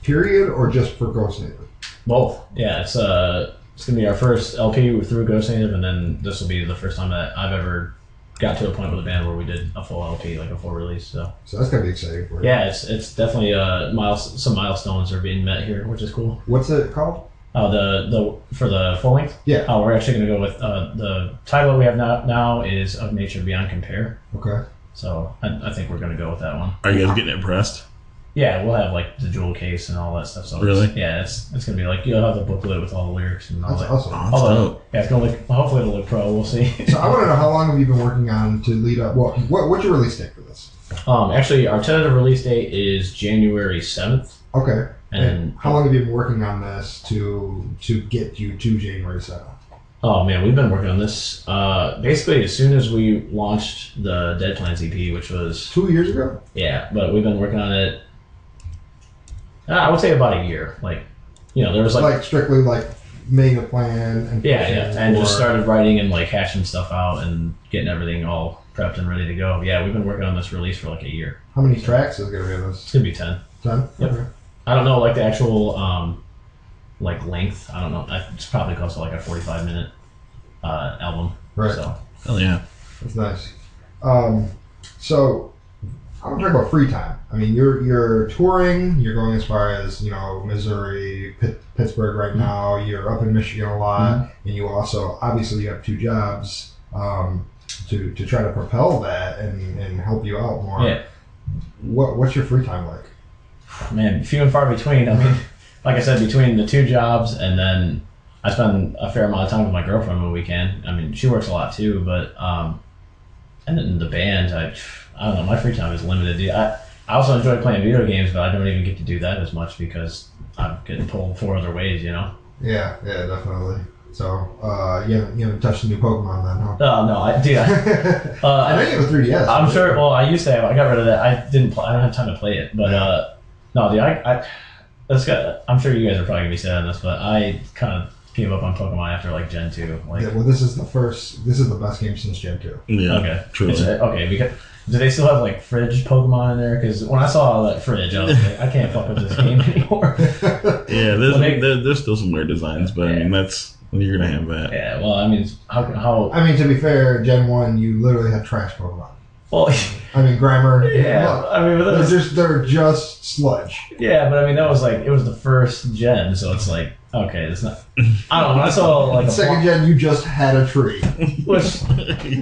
period, or just for Ghost Native? Both. Yeah, it's uh, it's gonna be our first LP through Ghost Native, and then this will be the first time that I've ever got to a point with a band where we did a full LP, like a full release. So So that's going to be exciting for you. yeah, it's it's definitely uh miles some milestones are being met here, which is cool. What's it called? Uh, the the for the full length. Yeah. Uh, we're actually gonna go with uh, the title we have now now is of nature beyond compare. Okay. So I, I think we're gonna go with that one. Are you guys getting it pressed? Yeah, we'll have like the jewel case and all that stuff. So Really? it's, yeah, it's it's gonna be like you'll have the booklet with all the lyrics and all That's that. awesome. Oh, that's Although, dope. yeah, it's gonna look. Hopefully, it'll look pro. We'll see. [LAUGHS] So I want to know how long have you been working on to lead up? What what what's your release date for this? um, actually, our tentative release date is January seventh, Okay. And how long have you been working on this to to get you to January seventh? oh man, we've been working on this uh, basically as soon as we launched the Dead Plans EP, which was Two years ago. yeah, but we've been working on it. uh, I would say about a year. Like, you know, there was Like, like, strictly like making a plan and yeah, yeah, and just started writing and like hashing stuff out and getting everything all prepped and ready to go. Yeah, we've been working on this release for like a year. How many tracks is gonna be in It's gonna be ten. Ten. Yep. Okay. I don't know, like the actual um, like length. I don't know. It's probably close to like a forty-five minute uh, album. Right. So Hell yeah. That's nice. Um, so I want to talk about free time. I mean, you're you're touring. You're going as far as you know, Missouri, Pitt, Pittsburgh right now. You're up in Michigan a lot, and you also obviously you have two jobs um, to to try to propel that and, and help you out more. Yeah. What what's your free time like? Man, few and far between. I mean, [LAUGHS] like I said, between the two jobs and then I spend a fair amount of time with my girlfriend when we can. I mean, she works a lot too, but um, and then the band, I [SIGHS] I don't know, my free time is limited. I I also enjoy playing video games, but I don't even get to do that as much because I'm getting pulled four other ways, you know. Yeah, yeah, definitely. So uh, you haven't you haven't touched the new Pokemon then, huh? Oh no, I. I, [LAUGHS] uh, I know you have a 3DS. I'm sure. Well, I used to have. I got rid of that. I didn't. Play, I don't have time to play it. But uh, no, dude. I. I that's got. I'm sure you guys are probably gonna be sad on this, but I kind of gave up on Pokemon after like Gen two. Like, Yeah, well, this is the first. This is the best game since Gen two. Yeah. okay, Truly. It's, uh, okay. Because do they still have like fridge Pokemon in there? Because when I saw that fridge, I was like, I can't fuck with this game [LAUGHS] anymore. [LAUGHS] Yeah, there's Well, they- there, there's still some weird designs, but I mean that's you're gonna have that. yeah. Well, I mean, how how I mean, to be fair, Gen one, you literally had trash Pokemon. Well. I mean, Grimer. [LAUGHS] Yeah, look, I mean, but they're was, just they're just sludge. yeah, but I mean, that was like it was the first gen, so it's like okay, it's not. I don't know. I saw like a Second gen, you just had a tree. [LAUGHS] Which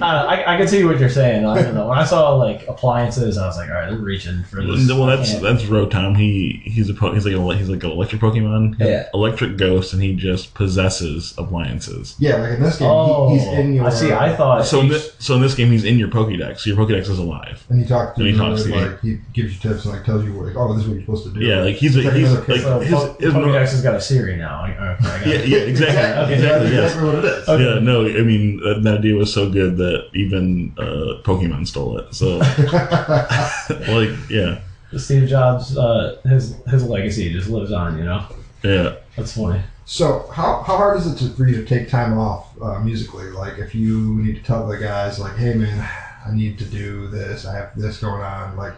I, I, I can see what you're saying. I don't know. When I saw like appliances, I was like, all right, they're reaching for this. well, I that's can't- that's Rotom. He he's a po- he's like a, he's like an electric Pokemon. He's Yeah. Electric ghost, and he just possesses appliances. Yeah, like in this game, oh, he, he's oh, in your. I see. I thought So in, each- thi- so in this game, he's in your Pokédex. So your Pokédex is alive. and he talks to And he you. talks to you. like he gives you tips and like tells you like, oh, this is what you're supposed to do. Yeah, like he's a, Check he's another like so his, his Pokédex has got a Siri now. I, okay, I got [LAUGHS] yeah, it. [LAUGHS] yeah, exactly, Okay, exactly, That's yes. exactly what it is. Okay. Yeah, no, I mean that, that idea was so good that even uh, Pokemon stole it. So, [LAUGHS] [LAUGHS] like, yeah, Steve Jobs, uh, his his legacy just lives on. You know, yeah. that's funny. So how, how hard is it to, for you to take time off uh, musically? Like if you need to tell the guys like, hey man, I need to do this. I have this going on. Like,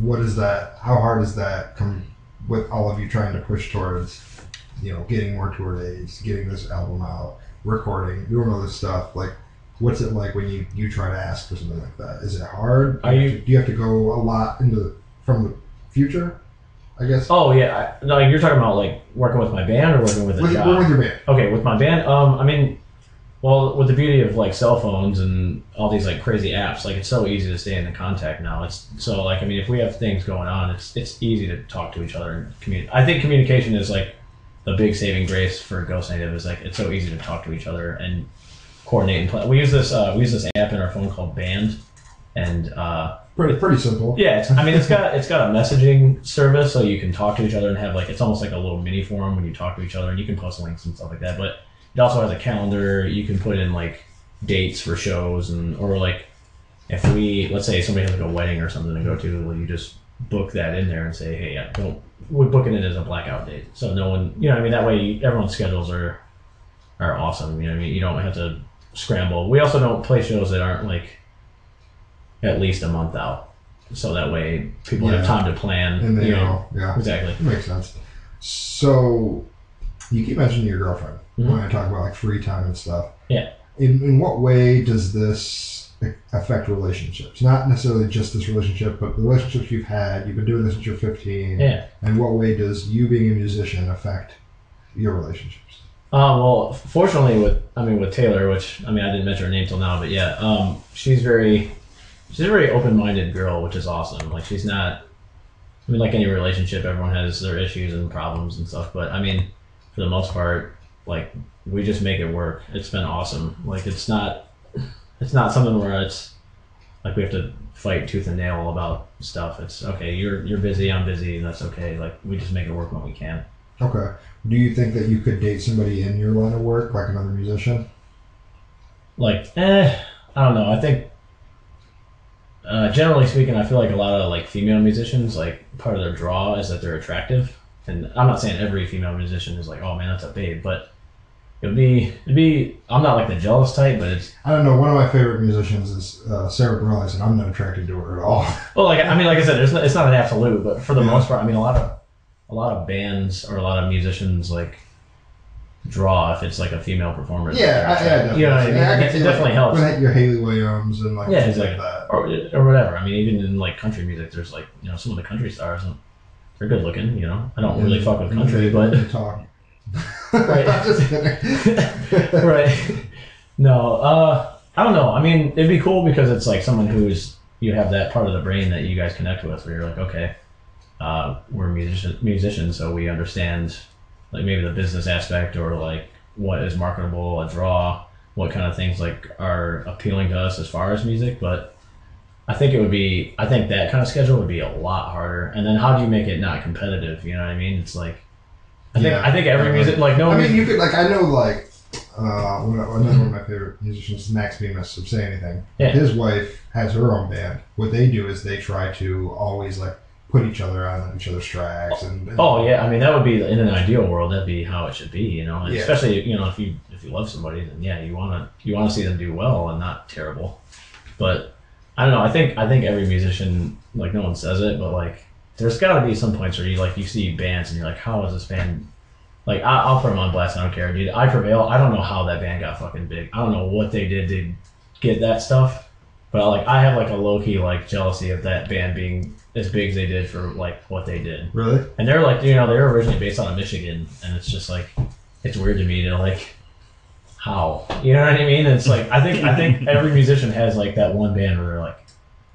what is that? How hard is that? Come with all of you trying to push towards, you know, getting more tour dates, getting this album out, recording, doing all this stuff. Like, what's it like when you you try to ask for something like that? Is it hard? Are Do you- have to- do you have to go a lot into the, from the future? I guess. Oh yeah, I, no, you're talking about like working with my band or working with a with, job. with your band. Okay, with my band, um, I mean, well, with the beauty of like cell phones and all these like crazy apps, like it's so easy to stay in contact now. It's so like I mean, if we have things going on, it's it's easy to talk to each other and communicate. I think communication is like the big saving grace for Ghost Native is like it's so easy to talk to each other and coordinate and plan. We use this uh, we use this app in our phone called Band, and uh, Pretty pretty simple. yeah, it's, I mean, it's got it's got a messaging service, so you can talk to each other and have like it's almost like a little mini forum when you talk to each other, and you can post links and stuff like that. But it also has a calendar. You can put in like dates for shows, and or like if we let's say somebody has like a wedding or something to go to, well, you just book that in there and say, hey, yeah, don't we're booking it as a blackout date, so no one, you know, I mean, that way everyone's schedules are are awesome. You know, what I mean, you don't have to scramble. We also don't play shows that aren't like at least a month out, so that way people have time to plan. And they you know, know, yeah, exactly. makes sense. So, you keep mentioning your girlfriend Mhm. when I talk about like free time and stuff. Yeah. In in what way does this affect relationships? Not necessarily just this relationship, but the relationships you've had. You've been doing this since you're 15. Yeah. And what way does you being a musician affect your relationships? Um, well, fortunately, with I mean with Taylor, which I mean I didn't mention her name till now, but yeah, um, she's very she's a very open minded girl, which is awesome. Like she's not. I mean, like any relationship, everyone has their issues and problems and stuff. But I mean, for the most part, like we just make it work. It's been awesome. Like it's not it's not something where it's like we have to fight tooth and nail about stuff. It's okay. You're you're busy. I'm busy. That's okay. Like we just make it work when we can. Okay. Do you think that you could date somebody in your line of work, like another musician? like eh i don't know i think uh, generally speaking i feel like a lot of like female musicians like part of their draw is that they're attractive and i'm not saying every female musician is like oh man that's a babe but it would be it'd be i'm not like the jealous type but it's I don't know. One of my favorite musicians is uh, Sarah Bareilles, and I'm not attracted to her at all. [LAUGHS] well like i mean like i said it's not, it's not an absolute but for the Yeah. most part i mean a lot of a lot of bands or a lot of musicians like draw if it's like a female performer yeah, I, yeah, definitely. you know i mean Yeah, it, it definitely like, helps your Hayley Williams and like Yeah, things exactly. like that. or, or whatever. I mean, even in like country music, there's like you know some of the country stars, and they're good looking. You know, I don't really fuck with country, but talk. Right. [LAUGHS] [LAUGHS] Right. No, uh, I don't know. I mean, it'd be cool because it's like someone who's you have that part of the brain that you guys connect with, where you're like, okay, uh, we're musician, musicians, so we understand like maybe the business aspect or like what is marketable, a draw, what kind of things like are appealing to us as far as music, but. I think it would be. I think that kind of schedule would be a lot harder. And then how do you make it not competitive? You know what I mean? It's like, I think Yeah. I think every music like no I music- mean, you could like I know like uh, one of- another one of my favorite musicians, Max Bemis of Say Anything. Yeah. His wife has her own band. What they do is they try to always like put each other on each other's tracks and, and Oh yeah, I mean that would be in an ideal world. That'd be how it should be, you know. Yeah. Especially you know if you if you love somebody, then yeah, you wanna you wanna see them do well and not terrible. But I don't know. I think I think every musician like no one says it, but like there's got to be some points where you like you see bands and you're like, how is this band? Like I, I'll put them on blast. I don't care, dude. I Prevail. I don't know how that band got fucking big. I don't know what they did to get that stuff. But like I have like a low key like jealousy of that band being as big as they did for like what they did. really. And they're like, you know, they were originally based out of Michigan, and it's just like, it's weird to me to like, how, you know what I mean? It's like, I think, I think every musician has like that one band where they're like,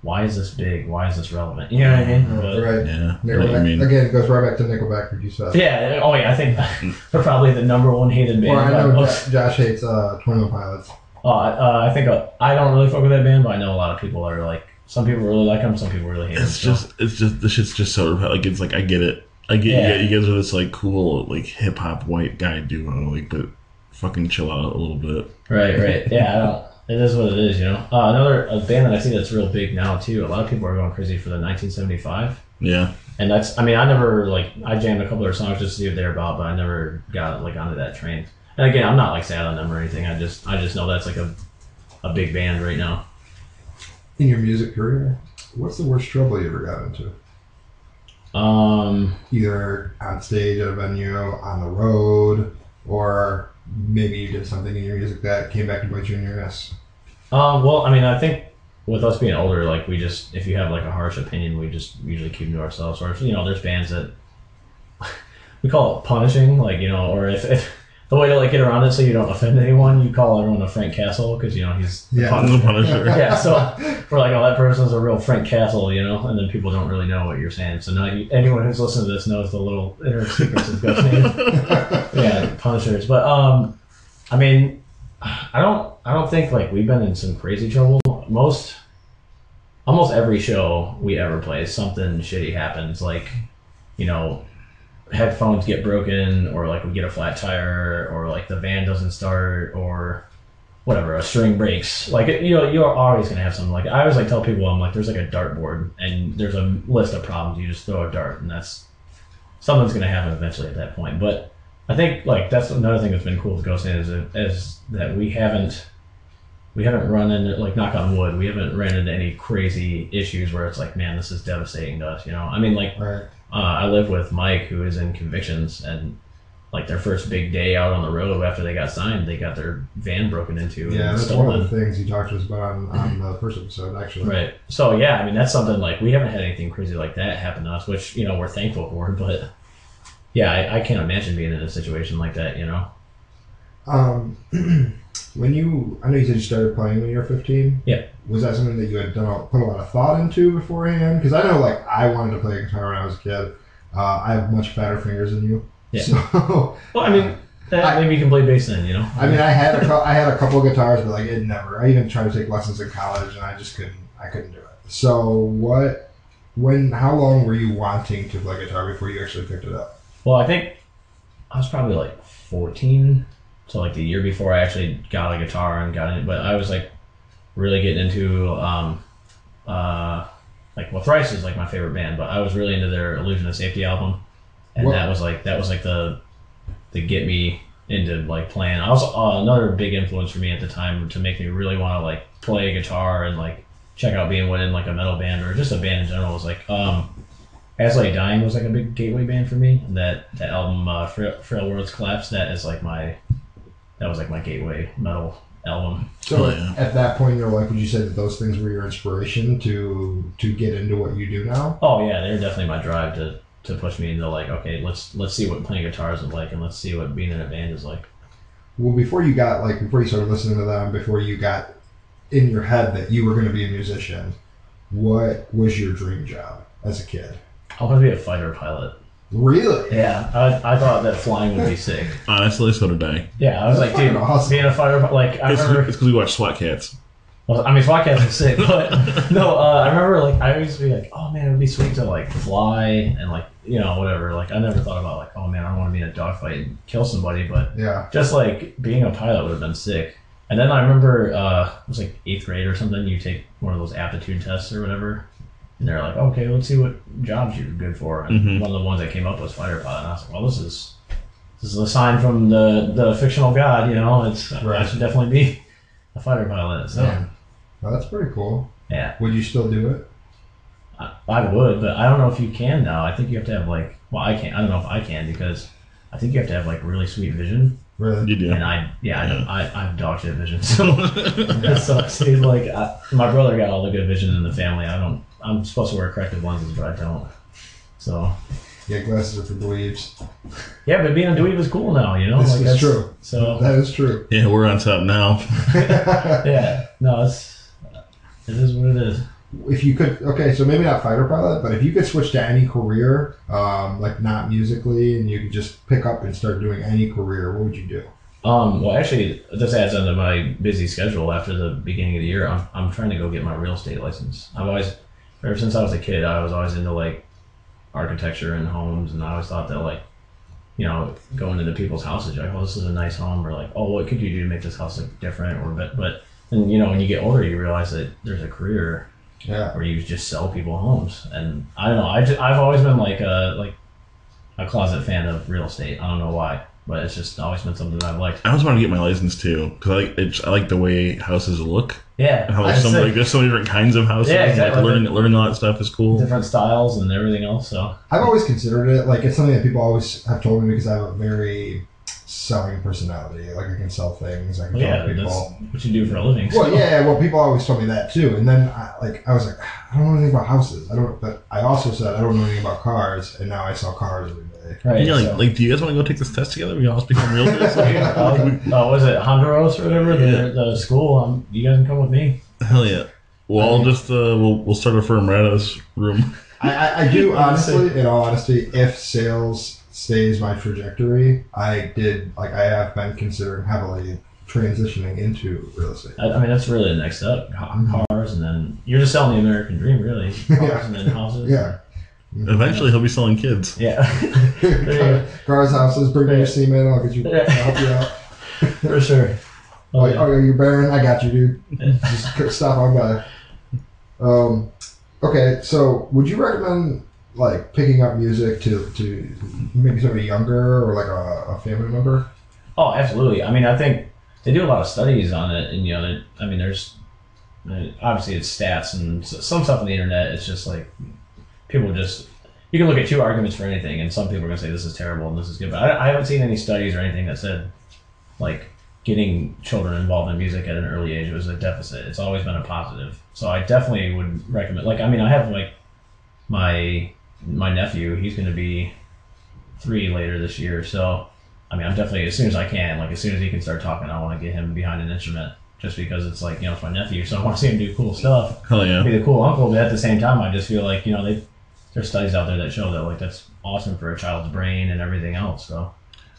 why is this big? Why is this relevant? You know what I mean? But- right. Yeah, I what mean. again, it goes right back to Nickelback, what you said. yeah. Oh yeah. I think [LAUGHS] they're probably the number one hated band. Or I know most- Jo- Josh hates uh, Twenty One Pilots. Oh, uh, I think uh, I don't really fuck with that band, but I know a lot of people are like, some people really like them, some people really hate them. It's just, it's just, the shit's just so repetitive. Like, it's like, I get it. I get Yeah. you, guys, you guys are this, like, cool, like, hip hop white guy duo, like, but fucking chill out a little bit. Right, right. Yeah, I don't. It is what it is, you know. Uh, another a band that I see that's real big now too. A lot of people are going crazy for the 1975, Yeah. and that's. I mean, I never like I jammed a couple of their songs just to see what they're about, but I never got like onto that train. And again, I'm not like sad on them or anything. I just I just know that's like a a big band right now. In your music career, what's the worst trouble you ever got into? Um, Either on stage at a venue, on the road, or maybe you did something in your music that came back to bite you in your ass. Um, well, I mean, I think with us being older, like we just if you have like a harsh opinion, we just usually keep them to ourselves. Or if you know, there's bands that [LAUGHS] we call it punishing, like you know, or if, if the way to like get around it so you don't offend anyone, you call everyone a Frank Castle because you know he's the Yeah. [LAUGHS] Punisher. The [LAUGHS] Punisher. yeah, so [LAUGHS] we're like, oh, that person's a real Frank Castle, you know, and then people don't really know what you're saying. So now you, anyone who's listening to this knows the little inner secrets of Ghost Native. yeah, Punishers. But um, I mean, I don't, I don't think like we've been in some crazy trouble. Most, almost every show we ever play, something shitty happens. Like, you know, headphones get broken, or like we get a flat tire, or like the van doesn't start, or whatever, a string breaks. Like you know, you're always gonna have something. Like I always like tell people, I'm like, there's like a dartboard, and there's a list of problems. You just throw a dart, and that's something's gonna happen eventually at that point. But I think like that's another thing that's been cool with Ghost Inn is, is that we haven't we haven't run into like knock on wood we haven't ran into any crazy issues where it's like man this is devastating to us you know I mean like Right. Uh, I live with Mike who is in Convictions and like their first big day out on the road after they got signed they got their van broken into Yeah, and that's one stolen of the things you talked to us about on, on the first episode, actually. Right. So yeah, I mean that's something like we haven't had anything crazy like that happen to us, which you know we're thankful for. [LAUGHS] But yeah, I, I can't imagine being in a situation like that. You know. Um, [CLEARS THROAT] when you, I know you said you started playing when you were 15. Yeah. Was that something that you had done put a lot of thought into beforehand? Because I know, like, I wanted to play guitar when I was a kid. Uh, I have much fatter fingers than you. Yeah. So, [LAUGHS] Well, I mean, that, maybe you can play bass then. You know. I mean, I had a I had a couple of guitars, but like it never. I even tried to take lessons in college, and I just couldn't. I couldn't do it. So what? When? How long were you wanting to play guitar before you actually picked it up? Well, I think I was probably like 14, so like the year before I actually got a guitar and got it. But I was like really getting into um, uh, like well, Thrice is like my favorite band, but I was really into their Illusion of Safety album, and What- that was like that was like the the get me into like playing. I was uh, another big influence for me at the time to make me really want to like play guitar and like check out being in like a metal band or just a band in general was like um As I Lay Dying was like a big gateway band for me. And that that album, uh, Frail, Frail Words Collapse, that is like my that was like my gateway metal album. So Oh, yeah. at that point in your life, would you say that those things were your inspiration to to get into what you do now? Oh yeah, they're definitely my drive to to push me into like okay, let's let's see what playing guitars is like and let's see what being in a band is like. Well, before you got like before you started listening to them, before you got in your head that you were going to be a musician, what was your dream job as a kid? I want to be a fighter pilot. Really? Yeah, I, I thought that flying would be sick. Honestly, so did I. Yeah, I was That's like, dude, fucking awesome. being a fighter pi- like I It's remember. because we watch SWAT Kats. Well, I mean, Podcast was sick, [LAUGHS] but no, uh, I remember like I used to be like, oh man, it would be sweet to like fly and like you know whatever. Like I never thought about like, oh man, I don't want to be in a dogfight and kill somebody, but Yeah. just like being a pilot would have been sick. And then I remember uh, it was like eighth grade or something. You take one of those aptitude tests or whatever, and they're like, okay, let's see what jobs you're good for. And Mhm. one of the ones that came up was fighter pilot. And I was like, well, this is this is a sign from the the fictional god. You know, it's I should definitely be a fighter pilot. So. Yeah. Well, that's pretty cool. Yeah, Would you still do it? I, I would, but I don't know if you can now. I think you have to have like, well, I can't. I don't know if I can because I think you have to have like really sweet vision, Really? You do. and I, yeah, I, don't, Yeah. I, I have dog shit vision. So, [LAUGHS] so see, like, I, my brother got all the good vision in the family. I don't. I'm supposed to wear corrective lenses, but I don't. So, Yeah, glasses are for dweebs. yeah, but being a dweeb is cool now, you know. This like is true. So, That is true. yeah, we're on top now. [LAUGHS] yeah, no, it's it is what it is. if you could, okay, so maybe not fighter pilot, but if you could switch to any career, um, like not musically, and you could just pick up and start doing any career, what would you do? Um, well, actually, this adds onto my busy schedule after the beginning of the year. I'm, I'm trying to go get my real estate license. I've always, ever since I was a kid, I was always into like architecture and homes, and I always thought that like, you know, going into people's houses, you're like, oh, this is a nice home, or like, oh, what could you do to make this house look different, or but, but, and you know, when you get older, you realize that there's a career Yeah. where you just sell people homes, and I don't know, I just, I've always been like a like a closet fan of real estate. I don't know why, but it's just always been something that I've liked. I always want to get my license too because I like it's, I like the way houses look Yeah, and how there's so say like there's so many different kinds of houses. Yeah, exactly. Like learning learning all that stuff is cool. different styles and everything else. So I've always considered it like it's something that people always have told me because I have a very selling personality. Like I can sell things. I can Well, talk yeah, to that's people. what you do for a living. so- Well, yeah. Well, people always told me that too, and then I, like I was like, I don't know anything about houses. I don't. But I also said I don't know anything about cars, and now I sell cars every day. Right. Yeah, like, so- like, do you guys want to go take this test together? We can all become realtors. uh, uh, was it Hondros or whatever? The, the school. Um, you guys can come with me. Hell yeah. Well, I'll just uh, we'll we'll start a firm right out of this room. I, I, I do [LAUGHS] honestly, in all honesty, if sales stays my trajectory, I did like I have been considering heavily transitioning into real estate. I, I mean, that's really the next step. Cars, and then you're just selling the American dream, really. [LAUGHS] Cars Yeah. and then houses. Yeah. Eventually, he'll be selling kids. Yeah. [LAUGHS] Cars, houses, bring me your semen. I'll get you. Yeah. I'll help you out. [LAUGHS] For sure. Oh, Oh, yeah. oh, you're barren. I got you, dude. Just stop on by. Um, okay, so would you recommend like picking up music to to maybe somebody younger or like a, a family member? Oh, absolutely. I mean, I think they do a lot of studies on it, and you know, I mean, there's obviously it's stats and some stuff on the internet. It's just like people just you can look at two arguments for anything, and some people are gonna say this is terrible and this is good. But I, I haven't seen any studies or anything that said like getting children involved in music at an early age was a deficit. It's always been a positive. So I definitely would recommend. Like, I mean, I have like my my nephew. He's gonna be three later this year, so. I mean, I'm definitely as soon as I can, like as soon as he can start talking, I want to get him behind an instrument, just because it's like you know it's my nephew, so I want to see him do cool stuff, Hell yeah. be the cool uncle. But at the same time, I just feel like you know they there's studies out there that show that like that's awesome for a child's brain and everything else. So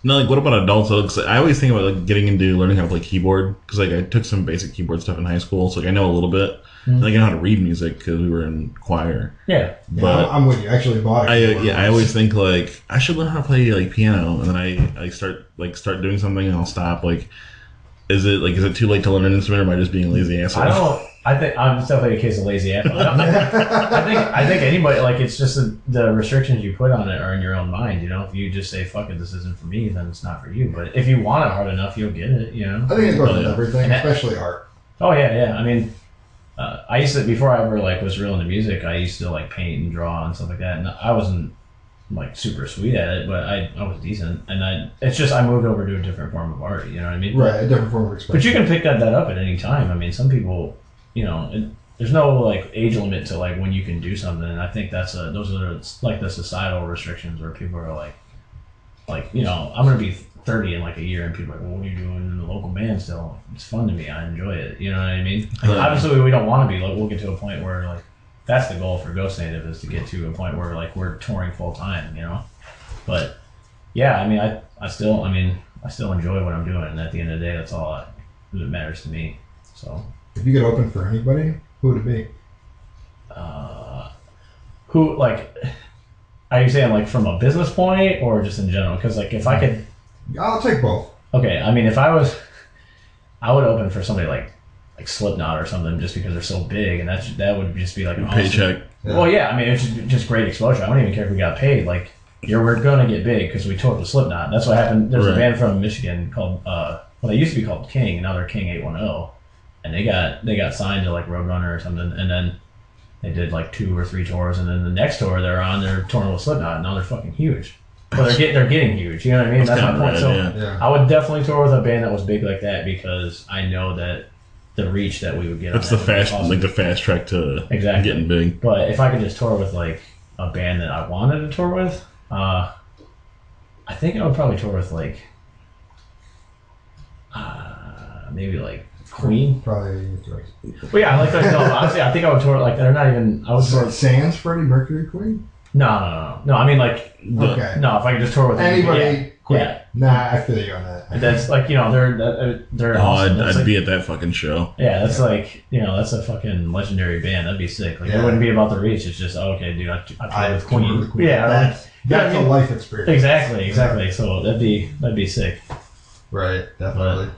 No, like what about adults? though? 'Cause I always think about like getting into learning how to play keyboard because like I took some basic keyboard stuff in high school, so like I know a little bit. Mhm. Like I know how to read music because we were in choir. yeah, Yeah, But- I'm, I'm with you. I actually bought it. I yeah, I always think like I should learn how to play like piano, and then I I start like start doing something and I'll stop. Like, is it like is it too late to learn an instrument, or am I just being lazy asshole? I don't. I think I'm definitely a case of lazy ass. I think I think anybody like it's just the, the restrictions you put on it are in your own mind. You know, if you just say "fuck it," this isn't for me, then it's not for you. But if you want it hard enough, you'll get it. You know. I think it goes Oh, with everything, that- [LAUGHS] especially art. Oh yeah, yeah. I mean, uh, I used to before I ever like was real into music. I used to like paint and draw and stuff like that. And I wasn't like super sweet at it, but I, I was decent. And I it's just I moved over to a different form of art. You know what I mean? Right, a different form of expression. But you can pick that, that up at any time. I mean, some people, you know, it, there's no like age limit to like when you can do something. And I think that's a those are like the societal restrictions where people are like, like you know, I'm gonna be 30 in like a year, and people are like, well, what are you doing in the local band still? It's fun to me. I enjoy it. You know what I mean? Yeah. obviously, we don't want to be. Like, we'll get to a point where like that's the goal for Ghost Native is to get to a point where like we're touring full time. You know, but yeah, I mean, I I still, I mean, I still enjoy what I'm doing, and at the end of the day, that's all that, that matters to me. So, if you could open for anybody, who would it be? uh, who like, are you saying like from a business point or just in general? Because like, if I could, I'll take both. okay, I mean, if I was, I would open for somebody like like Slipknot or something, just because they're so big, and that's that would just be like an awesome- Paycheck. Yeah. Well, yeah, I mean, it's just, just great exposure. I don't even care if we got paid. Like, you're we're gonna get big because we toured with Slipknot. That's what happened. There's a band from Michigan called uh, well, they used to be called King, and now they're King Eight One Zero, and they got they got signed to like Roadrunner or something, and then they did like two or three tours, and then the next tour they're on, they're touring with Slipknot, and now they're fucking huge. But they're getting they're getting huge. You know what I mean? That's That's, my point. rad, so yeah. Yeah. I would definitely tour with a band that was big like that because I know that the reach that we would get. That's on the that fast awesome. like the fast track to Exactly. getting big. But if I could just tour with like a band that I wanted to tour with, uh, I think I would probably tour with like uh, maybe like Queen. Probably. Well, yeah, I like those. No, honestly, I think I would tour like they're not even. I would tour. Sans Freddie Mercury Queen. No, no, no, no. No, I mean like The- Okay. no. If I could just tour with Anybody? yeah, Queen. yeah. Nah, I feel you on that. That's like you know they're they're, uh, they're Oh, awesome. I'd, That's I'd like- be at that fucking show. Yeah, that's Yeah. like you know that's a fucking legendary band. That'd be sick. Like Yeah. it wouldn't be about the reach. It's just oh, okay, dude. I, I toured I with toured Queen. with Queen. Yeah, That- right. Yeah, I That's mean- a life experience. Exactly, exactly. So that'd be that'd be sick. Right. Definitely.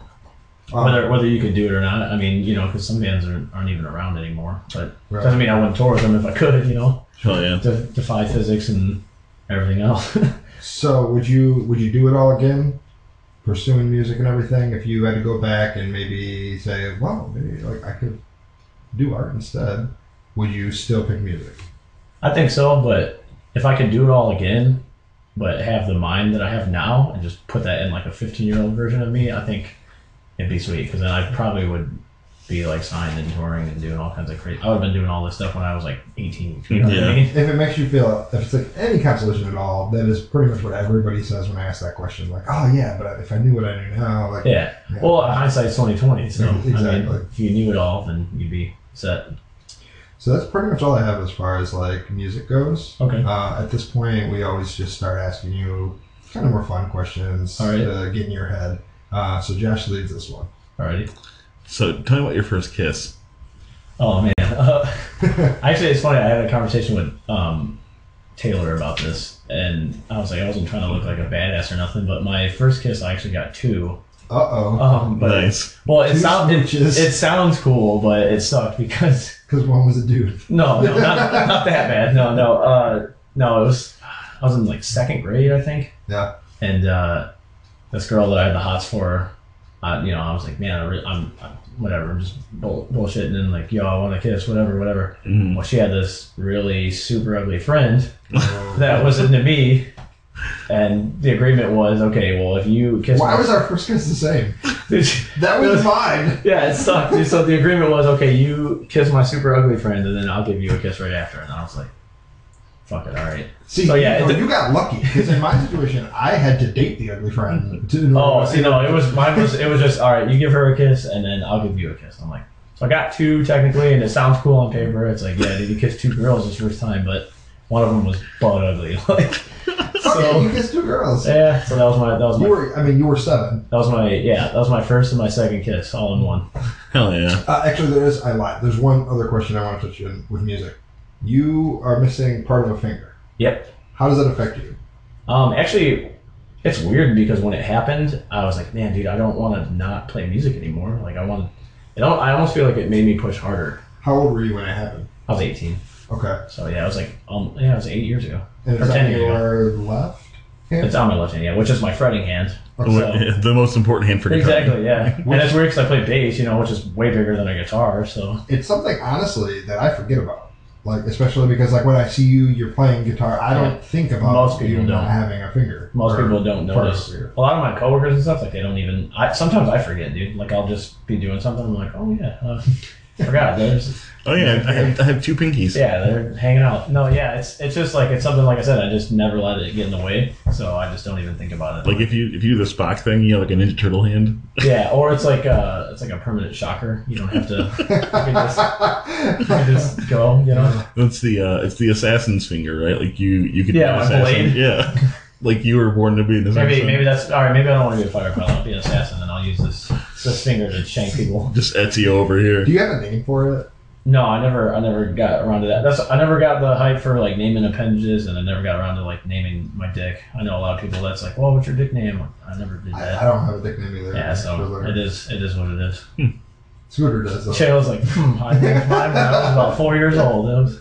Um, Whether whether you could do it or not, I mean, you know, because some bands aren't, aren't even around anymore. But right. doesn't mean I wouldn't tour with them if I could. You know, Hell yeah. De- defy physics and everything else. [LAUGHS] So would you would you do it all again, pursuing music and everything? If you had to go back and maybe say, well, maybe like I could do art instead, would you still pick music? I think so, but if I could do it all again, but have the mind that I have now and just put that in like a 15 year old version of me, I think it'd be sweet because then I probably would be like signed and touring and doing all kinds of crazy. I would have been doing all this stuff when I was like 18. You know what Yeah. I mean? If it makes you feel, if it's like any consolation at all, that is pretty much what everybody says when I ask that question. Like, oh yeah, but if I knew what I knew now, like, Yeah. Yeah. Well, hindsight's 2020. So I Exactly. mean, if you knew it all, then you'd be set. So that's pretty much all I have as far as like music goes. Okay. Uh, at this point, we always just start asking you kind of more fun questions All right. to get in your head. Uh, so Josh leads this one. Alrighty. So tell me about your first kiss. Oh man. [LAUGHS] Uh, actually, it's funny. I had a conversation with um, Taylor about this, and I was like, I wasn't trying to look like a badass or nothing, but my first kiss, I actually got two. Uh oh. Um, but nice. well, it sounds it, it sounds cool, but it sucked because [LAUGHS] Because one was a dude. no, no, not, not [LAUGHS] that bad. No, no, uh, no. It was I was in like second grade, I think. Yeah. And uh, this girl that I had the hots for, uh, you know, I was like, man, I re- I'm, I'm whatever, I'm just bull- bullshitting and like, yo, I want to kiss, whatever, whatever. Mm. Well, she had this really super ugly friend [LAUGHS] that was into me, and the agreement was, okay, well, if you kiss, Why my- was our first kiss the same? [LAUGHS] That was mine. [LAUGHS] yeah, it sucked. dude. So the agreement was, okay, you kiss my super ugly friend, and then I'll give you a kiss right after. And I was like, fuck it, all right. See, So, yeah, you, know, it- you got lucky because in my situation, I had to date the ugly friend. [LAUGHS] To, Oh, see, no, it was mine was it was just all right. You give her a kiss, and then I'll give you a kiss. I'm like, so I got two technically, and it sounds cool on paper. It's like, yeah, did you kiss two girls this first time? But one of them was butt ugly. [LAUGHS] Like, Okay, so you kissed two girls. yeah, so that was my that was You my were, I mean, you were seven. that was my yeah that was my first and my second kiss all in one. Hell yeah. Uh, actually, there is. I lied. There's one other question I want to touch in with music. You are missing part of a finger. Yep. How does that affect you? Um, actually, it's weird because when it happened, I was like, man, dude, I don't want to not play music anymore. Like, I want. It. al- I almost feel like it made me push harder. How old were you when it happened? I was 18, Okay. so yeah, I was like, um, yeah, it was eight years ago. And Or it's 10 years ago. left hand? It's on my left hand, yeah, which is my fretting hand. Okay. [LAUGHS] the most important hand for guitar. Exactly, yeah. [LAUGHS] and it's weird because I play bass, you know, which is way bigger than a guitar. So It's something, honestly, that I forget about. Like, especially because, like, when I see you, you're playing guitar, I don't Yeah. think about Most people you not don't. having a finger. most people don't notice. A lot of my coworkers and stuff, like they don't even. I sometimes I forget, dude. Like I'll just be doing something, I'm like, oh yeah, uh, forgot. There's Oh yeah, I have, I have two pinkies. yeah, they're hanging out. No, yeah, it's it's just like it's something like I said. I just never let it get in the way, so I just don't even think about it. Like if you if you do the Spock thing, you have like a Ninja Turtle hand. yeah, or it's like uh it's like a permanent shocker. You don't have to. can just- You can just go, you know. That's the uh, it's the assassin's finger, right? Like you you could Yeah, my blade. Yeah, like you were born to be an assassin. Maybe maybe that's all right. Maybe I don't want to be a fire pilot. I'll be an assassin, and I'll use this this finger to shank people. [LAUGHS] Just Ezio over here. Do you have a name for it? No, I never I never got around to that. That's I never got the hype for like naming appendages, and I never got around to like naming my dick. I know a lot of people that's like, well, what's your dick name? I never did I, I don't have a nickname either. Yeah, so it is it is what it is. Scooter does, though. Shay was like, hmm, I [LAUGHS] named mine when I was about four years old. It was,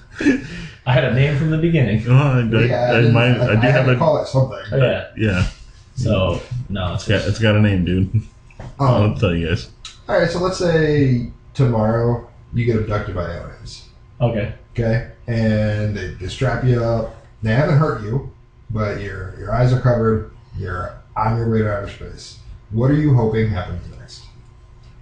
I had a name from the beginning. Oh, I, I, Yeah, I, didn't- mine, I do had have to a call it something. Yeah. yeah. So no, it's It's got it's got a name, dude. Um, I'll tell you guys. all right, so let's say tomorrow you get abducted by aliens. okay. okay? And they, they strap you up. They haven't hurt you, but your your eyes are covered. You're on your way to outer space. What are you hoping happens next?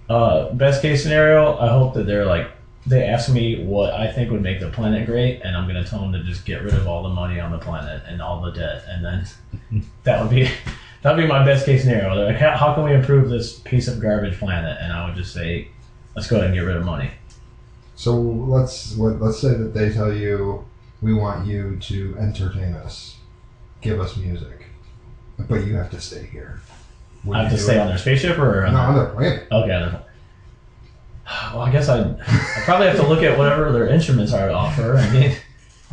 Uh, best case scenario, I hope that they're like they ask me what I think would make the planet great, and I'm gonna tell them to just get rid of all the money on the planet and all the debt, and then [LAUGHS] that would be that would be my best case scenario. Like, how, how can we improve this piece of garbage planet? And I would just say, let's go ahead and get rid of money. So let's what, let's say that they tell you we want you to entertain us, give us music, but you have to stay here. Would I have to stay it? on their spaceship or No, on their planet. okay. on their- Well, I guess I'd, I probably have to look at whatever their instruments are to offer. I mean,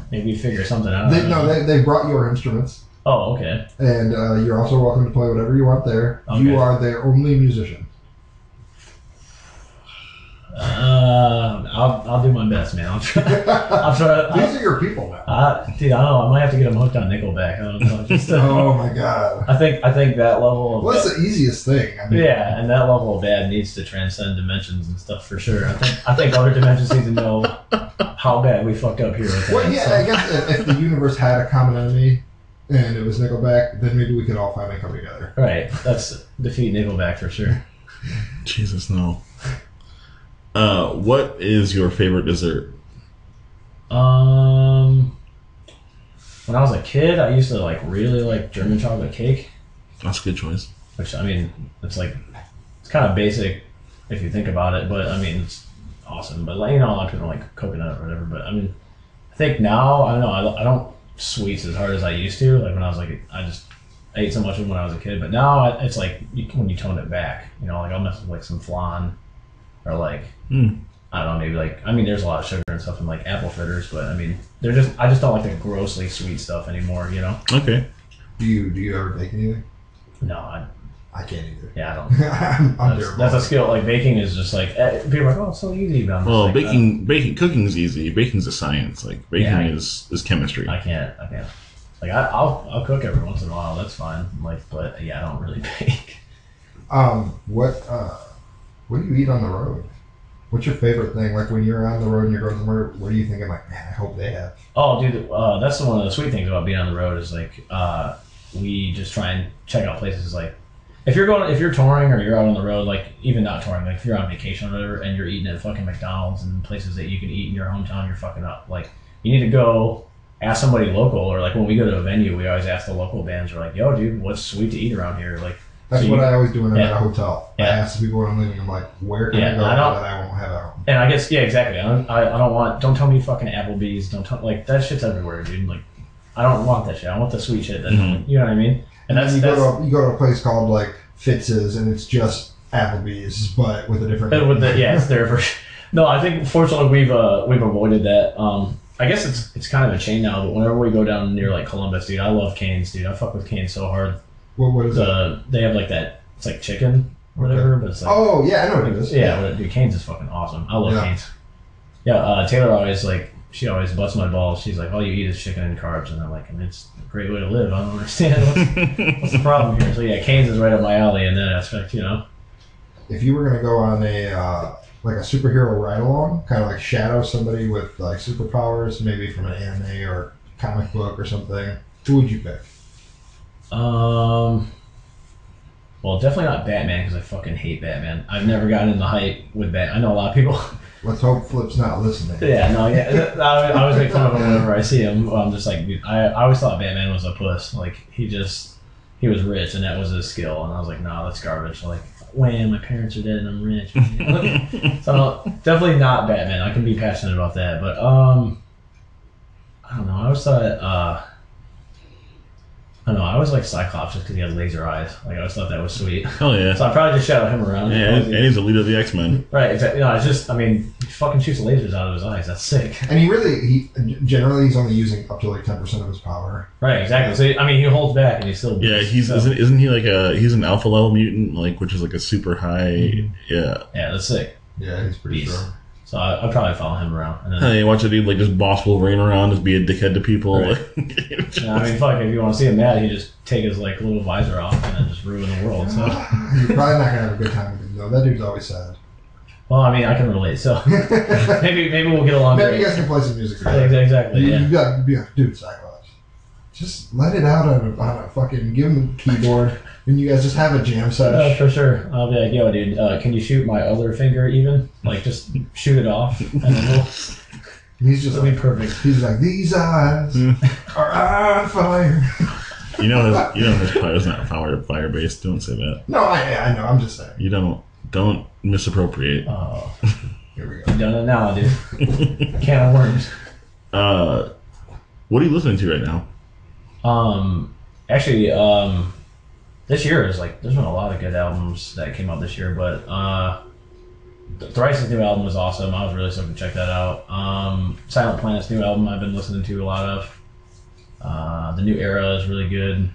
maybe figure something out. They, no, they, they brought your instruments, oh, okay. and uh, you're also welcome to play whatever you want there. Okay. You are their only musician. Uh, I'll, I'll do my best, man. I'll try. [LAUGHS] I'll try. These are your people now. Uh, dude, I don't know. I might have to get them hooked on Nickelback. I don't know. [LAUGHS] Just Oh my god. I think I think that level of What's the easiest thing? I mean, yeah, and that level of bad needs to transcend dimensions and stuff for sure. I think I think other dimensions need to know how bad we fucked up here. With that. Well, yeah, So- I guess if, if the universe had a common enemy, and it was Nickelback, then maybe we could all finally come together. Right. That's defeat Nickelback for sure. Jesus no. Uh, what is your favorite dessert? Um, when I was a kid, I used to like really like German chocolate cake, That's a good choice. which I mean, it's like it's kind of basic if you think about it, but I mean, it's awesome. But like you know, a lot of people don't like coconut or whatever. But I mean, I think now I don't know. I, I don't sweets as hard as I used to. Like when I was like, I just I ate so much of them when I was a kid. But now I- it's like you, when you tone it back, you know, like I'll mess with like some flan or like Hmm. I don't know, maybe like I mean, there's a lot of sugar and stuff in like apple fritters, but I mean, they're just I just don't like the grossly sweet stuff anymore. You know? Okay. Do you do you ever bake anything? No, I, I can't either. yeah, I don't. [LAUGHS] I'm, I'm That's, that's a skill. Like baking is just like eh, people are like, oh, it's so easy. But I'm just Well, like, baking, baking, cooking's easy. Baking's a science. Like baking Yeah, I- is is chemistry. uh, I can't. I can't. Like I, I'll I'll cook every once in a while. That's fine. Like, but yeah, I don't really [LAUGHS] bake. Um, what uh, what do you eat on the road? What's your favorite thing? Like when you're on the road and you're going somewhere, what are you thinking? Like, man, I hope they have. Oh, dude, uh, that's one of the sweet things about being on the road is like uh, we just try and check out places. Like if you're going, if you're touring or you're out on the road, like even not touring, like if you're on vacation or whatever, and you're eating at fucking McDonald's and places that you can eat in your hometown, you're fucking up. Like you need to go ask somebody local, or like when we go to a venue, we always ask the local bands. We're like, "Yo, dude, what's sweet to eat around here?" Like That's So what you- I always do when I'm Yeah. at a hotel. I ask the people when I'm leaving. I'm like, where can Yeah, I go I don't- that I won't have at home? And I guess yeah, exactly. I don't, I, I don't want. Don't tell me fucking Applebee's. Don't tell like that shit's everywhere, dude. Like I don't want that shit. I want the sweet shit. That Mhm. you know what I mean. And that's you that's go to a, you go to a place called like Fitz's and it's just Applebee's, but with a different. With the yeah, it's there for. [LAUGHS] No, I think fortunately we've uh we've avoided that. Um, I guess it's it's kind of a chain now. But whenever we go down near like Columbus, dude, I love Cane's, dude. I fuck with Cane's so hard. What, what is it? The they have like that. It's like chicken, or whatever. But it's like Oh yeah, I know what it is. yeah, but, dude, Cane's is fucking awesome. I love Yeah. Cane's. Yeah, uh, Taylor always like she always busts my balls. She's like, all you eat is chicken and carbs, and I'm like, and it's a great way to live. I don't understand what's, [LAUGHS] what's the problem here. So yeah, Cane's is right up my alley in that aspect, you know. If you were gonna go on a uh, like a superhero ride along, kind of like shadow somebody with like superpowers, maybe from an anime or comic book or something, who would you pick? Um. Well, definitely not Batman because I fucking hate Batman. I've never gotten in the hype with Bat. I know a lot of people. [LAUGHS] Let's hope Flip's not listening. yeah, no, yeah. I, I always make fun of him whenever I see him. I'm just like, I, I always thought Batman was a puss. Like he just he was rich and that was his skill. And I was like, nah, that's garbage. Like, wham, my parents are dead and I'm rich. [LAUGHS] so definitely not Batman. I can be passionate about that, but um, I don't know. I always thought uh. I don't know. I always like Cyclops just because he has laser eyes. Like I always thought that was sweet. Hell [LAUGHS] oh, yeah. So I probably just shadow him around. Yeah, and and he's the leader of the X Men. Right, exactly. No, it's just, I mean, he fucking shoots lasers out of his eyes. That's sick. And he really, he generally he's only using up to like ten percent of his power. Right, exactly. So I mean, he holds back and he still. Yeah, he's so, isn't, isn't he like a he's an alpha level mutant like which is like a super high mm-hmm. yeah. Yeah, that's sick. Yeah, he's pretty Beast. strong. So I, I'd probably follow him around. And then, Hey, watch a dude like just boss Wolverine around, just be a dickhead to people. Right. [LAUGHS] Yeah, I mean, fuck, if you want to see him mad, he just take his like little visor off and then just ruin the world. So, [LAUGHS] You're probably not gonna have a good time with him though. That dude's always sad. well, I mean, I can relate. So Maybe [LAUGHS] maybe maybe we'll get along. you great. You guys can play some music Yeah, together. exactly. You, Yeah. you got be dude, Cyclops. Just let it out on a, on a fucking give him a keyboard, and you guys just have a jam Uh, session. for sure. I'll be like, yo, dude, uh, can you shoot my other finger even? Like, just shoot it off, and then we'll, [LAUGHS] he's just it'll be perfect. he's like, these eyes are on fire. you know his you know his power's not fire fire based. Don't say that. No, I, I know. I'm just saying. You don't don't misappropriate. Oh, [LAUGHS] Here we go. you done it now, dude. [LAUGHS] Can of worms. uh what are you listening to right now? Um, actually, um, this year is like there's been a lot of good albums that came out this year, but uh, Thrice's new album was awesome. I was really stoked to check that out. Um, Silent Planet's new album I've been listening to a lot of. Uh, the new era is really good.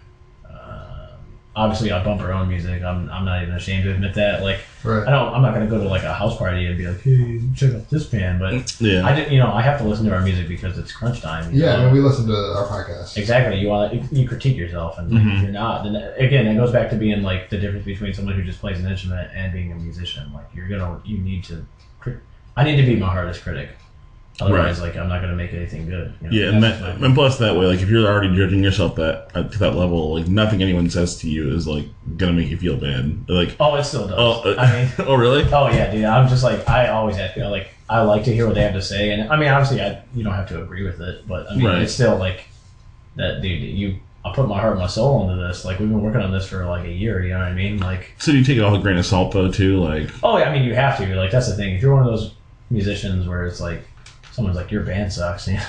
Obviously, I bump our own music. I'm, I'm not even ashamed to admit that. Like, I don't I'm not gonna go to like a house party and be like, "Hey, check out this band," but Yeah. I did. You know, I have to listen to our music because it's crunch time. you Yeah, I know? mean, we listen to our podcast. Exactly. You want you critique yourself, and like, Mhm. if you're not, then again, it goes back to being like the difference between someone who just plays an instrument and being a musician. Like you're gonna, you need to. I need to be my hardest critic. Otherwise, like I'm not gonna make anything good. You know? Yeah, and, that, and plus that way, like if you're already judging yourself that uh, to that level, like nothing anyone says to you is like gonna make you feel bad. Like, oh, it still does. oh, uh, I mean, [LAUGHS] oh really? oh yeah, dude. I'm just like I always have to like I like to hear what they have to say, and I mean, obviously, I you don't have to agree with it, but I mean, Right. it's still like that, dude. You, I put my heart and my soul into this. Like we've been working on this for like a year. You know what I mean? Like, So you take it all with a grain of salt though too, like oh yeah, I mean, you have to. Like that's the thing. If you're one of those musicians where it's like someone's like your band sucks, [LAUGHS] and you're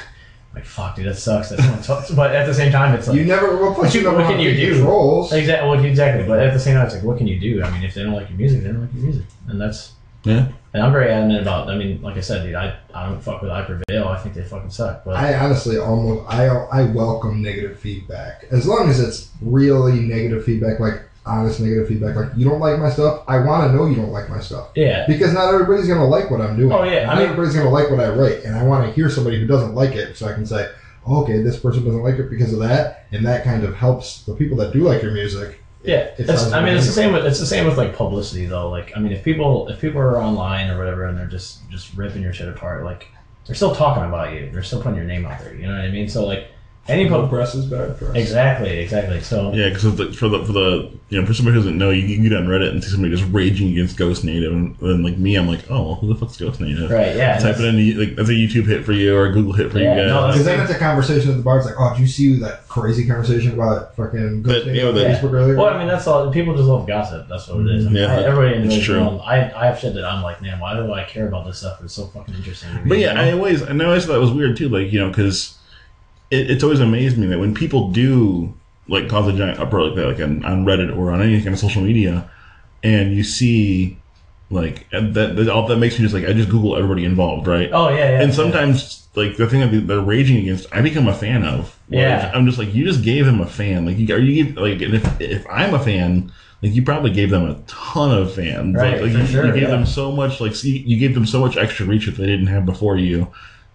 like fuck, dude, that sucks. That someone talks, but at the same time, it's like You never. Well, plus you- [LAUGHS] you never what can you do? controls. Exactly. Well, exactly. But at the same time, it's like, what can you do? I mean, if they don't like your music, they don't like your music, and that's. Yeah. And I'm very adamant about. I mean, like I said, dude, I, I don't fuck with I Prevail. I think they fucking suck. But I honestly almost I I welcome negative feedback as long as it's really negative feedback, like honest negative feedback. Like you don't like my stuff, I want to know you don't like my stuff yeah, because not everybody's gonna like what I'm doing. Oh, yeah, I not mean- everybody's gonna like what I write, and I want to hear somebody who doesn't like it so I can say, oh, okay, this person doesn't like it because of that, and that kind of helps the people that do like your music. yeah. It It's, I mean, it's the same with it's the same with like publicity though. Like, I mean, if people if people are online or whatever and they're just just ripping your shit apart, like they're still talking about you. They're still putting your name out there. You know what I mean? So like any Good pub- press is bad press. exactly, exactly. So yeah, because for the for the you know for somebody who doesn't know, you can get on Reddit and see somebody just raging against Ghost Native, and then like me, I'm like, oh, well, who the fuck's Ghost Native? right, yeah. Type it that's- in, like that's a YouTube hit for you or a Google hit for Yeah, you guys. no, Because then it's a conversation at the bar. It's like, oh, did you see that crazy conversation about fucking That- Ghost yeah, on that- Facebook earlier? Well, I mean, that's all. People just love gossip. That's what it is. I mean, Yeah, I- everybody it's enjoys true. their I, I have shit that I'm like, man, why do I care about this stuff? It's so fucking interesting. But yeah, know? I always, and I always thought that was weird too. Like you know, because it, it's always amazed me that when people do like cause a giant uproar like that, like on, on Reddit or on any kind of social media, and you see like that, that all that makes me just like I just Google everybody involved, right? oh yeah, yeah. and sometimes like the thing that they- they're raging against, I become a fan of. Yeah. I'm just like you just gave them a fan. Like you, are you give, like and if if I'm a fan. Like you probably gave them a ton of fans. Right, like, like for you, sure, you gave yeah. them so much. Like you, you gave them so much extra reach that they didn't have before you.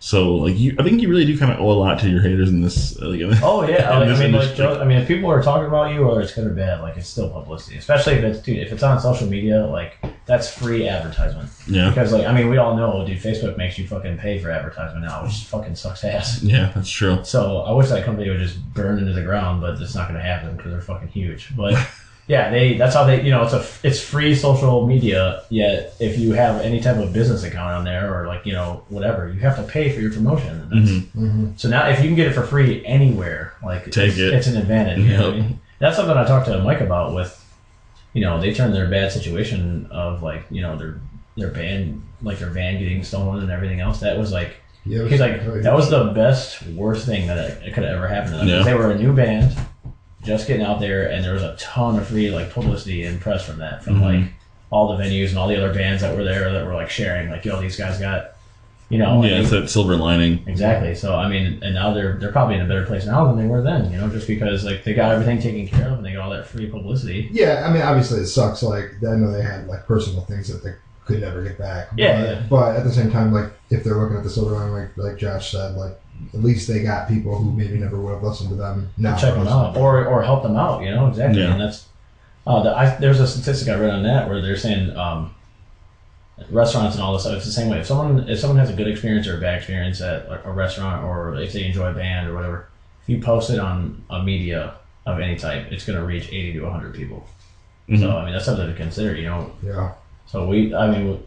So like you, I think you really do kind of owe a lot to your haters in this. Uh, like, [LAUGHS] in Oh yeah, like, I mean, like, I mean, if people are talking about you, whether it's good or bad, like it's still publicity. Especially if it's, dude, if it's on social media, like that's free advertisement. yeah, Because like, I mean, we all know, dude, Facebook makes you fucking pay for advertisement now, which fucking sucks ass. yeah, that's true. So I wish that company would just burn into the ground, but it's not going to happen because they're fucking huge. But [LAUGHS] yeah, they that's how they you know it's a it's free social media. Yet if you have any type of business account on there or like you know whatever, you have to pay for your promotion. And that's, Mhm. hmm So now if you can get it for free anywhere, like Take it's, it. it's an advantage. You know I mean? That's something I talked to Mike about with, you know, they turned their bad situation of like you know their their van like their van getting stolen and everything else. That was like Yeah, He's like, that was the best, worst thing that it could have ever happened to them. 'Cause Yeah. They were a new band, just getting out there, and there was a ton of free like publicity and press from that, from Mhm. like all the venues and all the other bands that were there that were like sharing, like, yo, these guys got, you know, yeah, and it's that silver lining. exactly. So I mean, and now they're they're probably in a better place now than they were then, you know, just because like they got everything taken care of and they got all that free publicity. Yeah, I mean, obviously it sucks. Like I know they had like personal things that they could never get back. Yeah, but, yeah. but at the same time, like if they're looking at the silver line, like like Josh said, like at least they got people who maybe never would have listened to them. Now check them out or or help them out. You know exactly, Yeah. and that's uh, the, I, there's a statistic I read on that where they're saying um, restaurants and all this stuff. It's the same way. If someone if someone has a good experience or a bad experience at a, a restaurant or if they enjoy a band or whatever, if you post it on a media of any type, it's going to reach eighty to hundred people. Mhm. So I mean that's something to consider. You know, Yeah, so we I mean.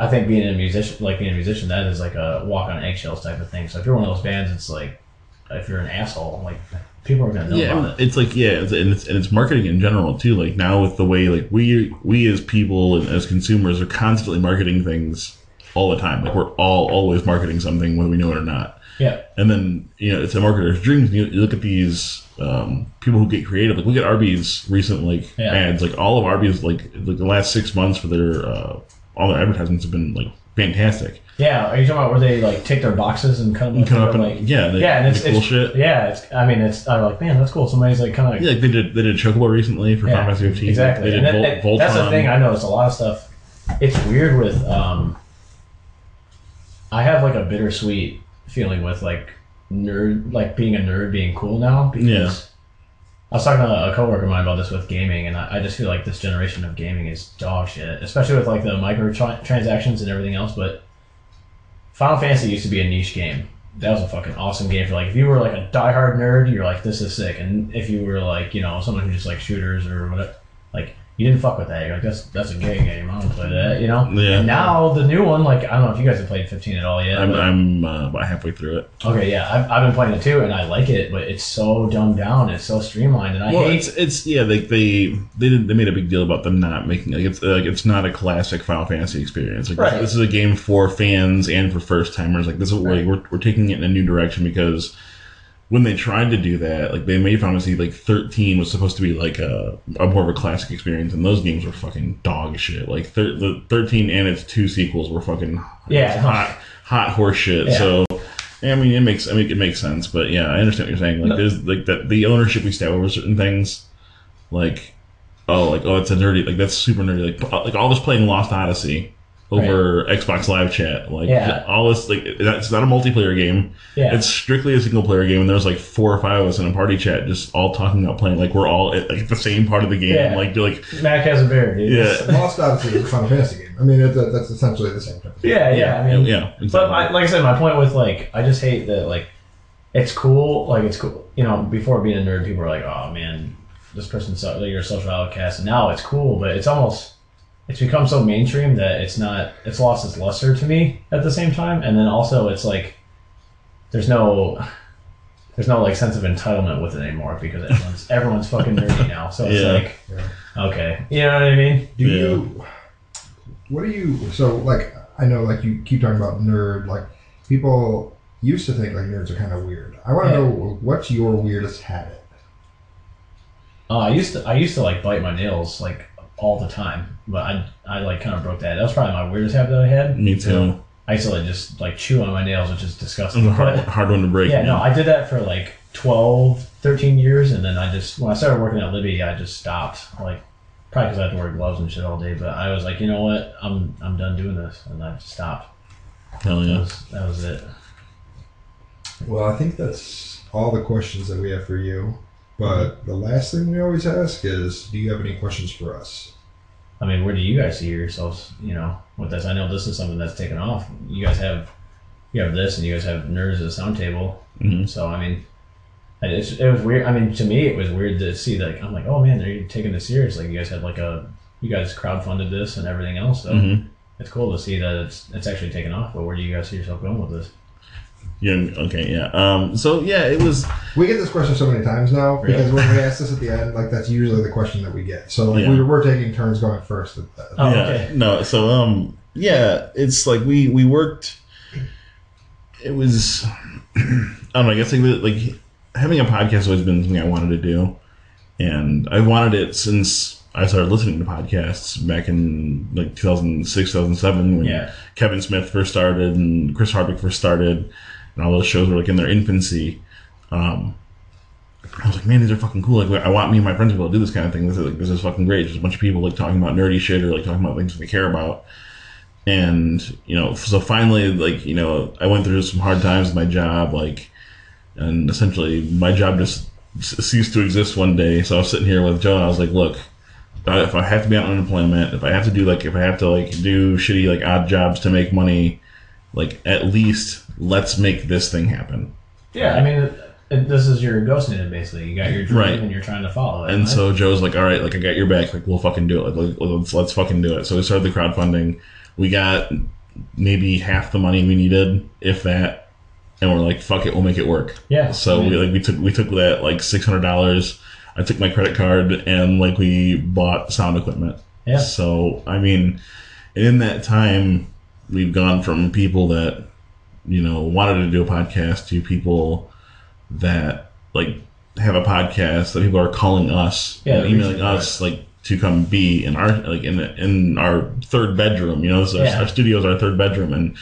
I think being a musician, like being a musician, that is like a walk on eggshells type of thing. So if you're one of those bands, it's like if you're an asshole, like people are gonna know yeah, about it. it's like yeah, it's, and it's and it's marketing in general too. Like now with the way like we we as people and as consumers are constantly marketing things all the time. Like we're all always marketing something whether we know it or not. Yeah. And then you know it's a marketer's dreams. You, you look at these um, people who get creative. Like look at Arby's recent like Yeah. ads. Like all of Arby's like like the last six months for their uh, all their advertisements have been like fantastic. Yeah, are you talking about where they like take their boxes and them You up? come up and and like, yeah, they, yeah, and it's, cool it's shit. yeah, it's. I mean, it's. I'm like, man, that's cool. Somebody's like kind of Yeah, like they did they did Chocobo recently for Yeah, Final Fantasy 15. exactly. They And did that- Vol- that- that's the thing. I noticed a lot of stuff. It's weird with. um I have like a bittersweet feeling with like nerd, like being a nerd being cool now because. I was talking to a coworker of mine about this with gaming, and I, I just feel like this generation of gaming is dog shit, especially with like the micro transactions and everything else. But Final Fantasy used to be a niche game. That was a fucking awesome game for like if you were like a diehard nerd, you're like this is sick, and if you were like you know someone who just like shooters or whatever, like you didn't fuck with that. You're like that's that's a gay game. I don't play that, you know. Yeah. And now the new one, like I don't know if you guys have played 15 at all yet. I'm, but- I'm uh, about halfway through it. okay, yeah, I've, I've been playing it too, and I like it, but it's so dumbed down. It's so streamlined, and I well, hate. it's it's yeah, they they they did they made a big deal about them not making like it's like it's not a classic Final Fantasy experience. Like Right. this is a game for fans and for first timers. Like this is Right. like we're we're taking it in a new direction because when they tried to do that, like they made Final Fantasy like 13 was supposed to be like a, a more of a classic experience, and those games were fucking dog shit. Like thir- the 13 and its two sequels were fucking Yeah. hot hot horse shit. Yeah. So. I mean, it makes. I mean, it makes sense, but yeah, I understand what you're saying. Like, No. there's like that the ownership we stab over certain things, like, oh, like oh, it's a nerdy, like that's super nerdy. Like, like all this playing Lost Odyssey over Xbox Live Chat, like Yeah. all this, like it's not a multiplayer game. yeah, It's strictly a single player game, and there's like four or five of us in a party chat, just all talking about playing. Like we're all at like the same part of the game. Yeah. Like you're like, Mac has a bear, dude. yeah, Lost Odyssey is a Final Fantasy game. I mean, it, that's essentially the same thing. yeah, yeah. I mean, yeah, But exactly. my, like I said, my point with like, I just hate that like, it's cool. Like it's cool. You know, before being a nerd, people were like, "Oh man, this person's so, like, you're a social outcast." Now it's cool, but it's almost it's become so mainstream that it's not. It's lost its luster to me at the same time. And then also, it's like there's no there's no like sense of entitlement with it anymore because everyone's [LAUGHS] everyone's fucking nerdy now. So it's Yeah. like, Yeah. okay, you know what I mean? Do Yeah. you? What do you? So, like, I know, like, you keep talking about nerd. Like, people used to think like nerds are kind of weird. I want to Yeah. know what's your weirdest habit. Uh, I used to I used to like bite my nails like all the time, but I I like kind of broke that. That was probably my weirdest habit that I had. Me too. I used to like just like chew on my nails, which is disgusting. was a hard, But, hard one to break. yeah, no, I did that for like 12, 13 years, and then I just when I started working at Libby, I just stopped. Like probably because I had to wear gloves and shit all day. But I was like, you know what, I'm I'm done doing this, and I stopped. Hell That was that was it. Well, I think that's all the questions that we have for you. But the last thing we always ask is, do you have any questions for us? I mean, where do you guys see yourselves? You know, with this, I know this is something that's taken off. You guys have, you have this, and you guys have nerds at the sound table. Mhm. So I mean, it's, it was weird. I mean, to me, it was weird to see that. I'm like, oh man, they're taking this serious. Like you guys had like a, you guys crowdfunded this and everything else. So Mhm. it's cool to see that it's it's actually taken off. But where do you guys see yourself going with this? Yeah. Okay. Yeah. Um. So yeah, it was. We get this question so many times now Really? because when we ask this at the end, like that's usually the question that we get. So like Yeah. we, we're taking turns going first. At that. Oh, yeah. okay. No. So um. Yeah. It's like we we worked. It was. I don't know. I guess like like having a podcast has always been something I wanted to do, and I wanted it since I started listening to podcasts back in like 2006, 2007 when Yeah. Kevin Smith first started and Chris Hardwick first started, and all those shows were like in their infancy. Um, I was like, man, these are fucking cool. Like, I want me and my friends to be able to do this kind of thing. This is like, this is fucking great. Just a bunch of people like talking about nerdy shit or like talking about things they care about. And you know, so finally, like you know, I went through some hard times with my job, like, and essentially my job just ceased to exist one day. So I was sitting here with Joe, and I was like, look, if I have to be on unemployment, if I have to do like, if I have to like do shitty like odd jobs to make money, like at least let's make this thing happen. Yeah, I mean, it, it, this is your ghost native basically. You got your dream Right. and you're trying to follow it. And right? so Joe's like, all right, like I got your back. Like we'll fucking do it. Like let's let's fucking do it. So we started the crowdfunding. We got maybe half the money we needed, if that, and we're like, fuck it, we'll make it work. yeah, So we like we took we took that like six hundred dollars. I took my credit card and like we bought sound equipment. Yeah. So I mean, in that time, we've gone from people that you know wanted to do a podcast to people that like have a podcast that people are calling us, Yeah, and emailing us like to come be in our like in in our third bedroom. You know, so Yeah. our studio is our third bedroom, and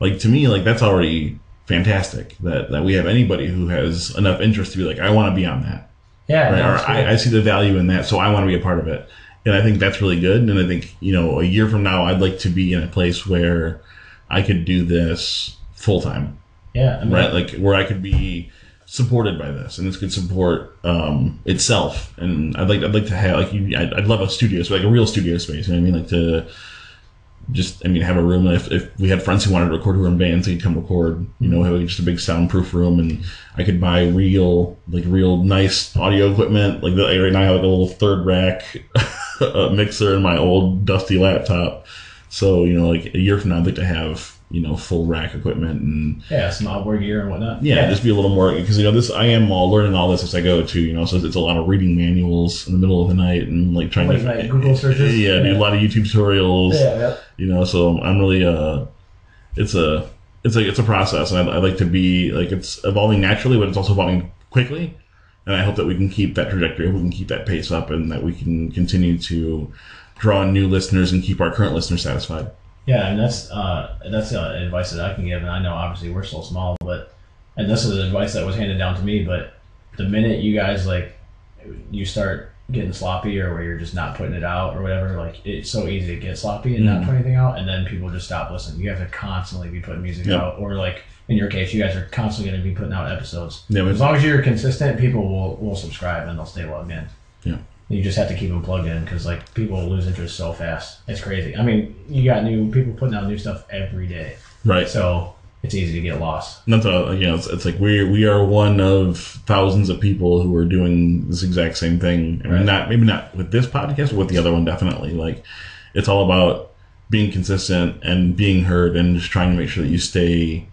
like to me, like that's already fantastic that that we have anybody who has enough interest to be like, I want to be on that yeah, right? Or. I, I see the value in that, so I want to be a part of it. And I think that's really good. And I think you know, a year from now, I'd like to be in a place where I could do this full time, yeah, I mean, right? Like where I could be supported by this, and this could support um, itself. And I'd like, I'd like to have like, you, I'd, I'd love a studio, so like a real studio space. You know what I mean? Like to just I mean have a room. If, if we had friends who wanted to record who were in bands, they could come record. You know, have just a big soundproof room, and I could buy real like real nice audio equipment. Like the, right now, I have like a little third rack [LAUGHS] mixer in my old dusty laptop. So you know, like a year from now, I'd like to have you know full rack equipment and Yeah, some outboard gear and whatnot. yeah, just be a little more because you know this I am all learning all this as I go too. You know, so it's a lot of reading manuals in the middle of the night and like trying Late to night Google searches. Yeah, do a lot of YouTube tutorials. yeah, yeah. You know, so I'm really uh, it's a it's like it's a process, and I, I like to be like it's evolving naturally, but it's also evolving quickly. And I hope that we can keep that trajectory, we can keep that pace up, and that we can continue to draw new listeners and keep our current listeners satisfied. Yeah, and that's uh, that's uh, advice that I can give, and I know obviously we're still small, but and this is advice that was handed down to me. But the minute you guys like you start getting sloppy, or where you're just not putting it out, or whatever, like it's so easy to get sloppy and not Mhm. put anything out, and then people just stop listening. You have to constantly be putting music Yep. out, or like in your case, you guys are constantly going to be putting out episodes. Yeah, As long as you're consistent, people will will subscribe and they'll stay logged in. Yeah. You just have to keep them plugged in because like people lose interest so fast. It's crazy. I mean, you got new people putting out new stuff every day, right. so it's easy to get lost. That's a, you know, it's, it's like we we are one of thousands of people who are doing this exact same thing. I mean, Right. not maybe not with this podcast, but with the other one, definitely. Like, it's all about being consistent and being heard, and just trying to make sure that you stay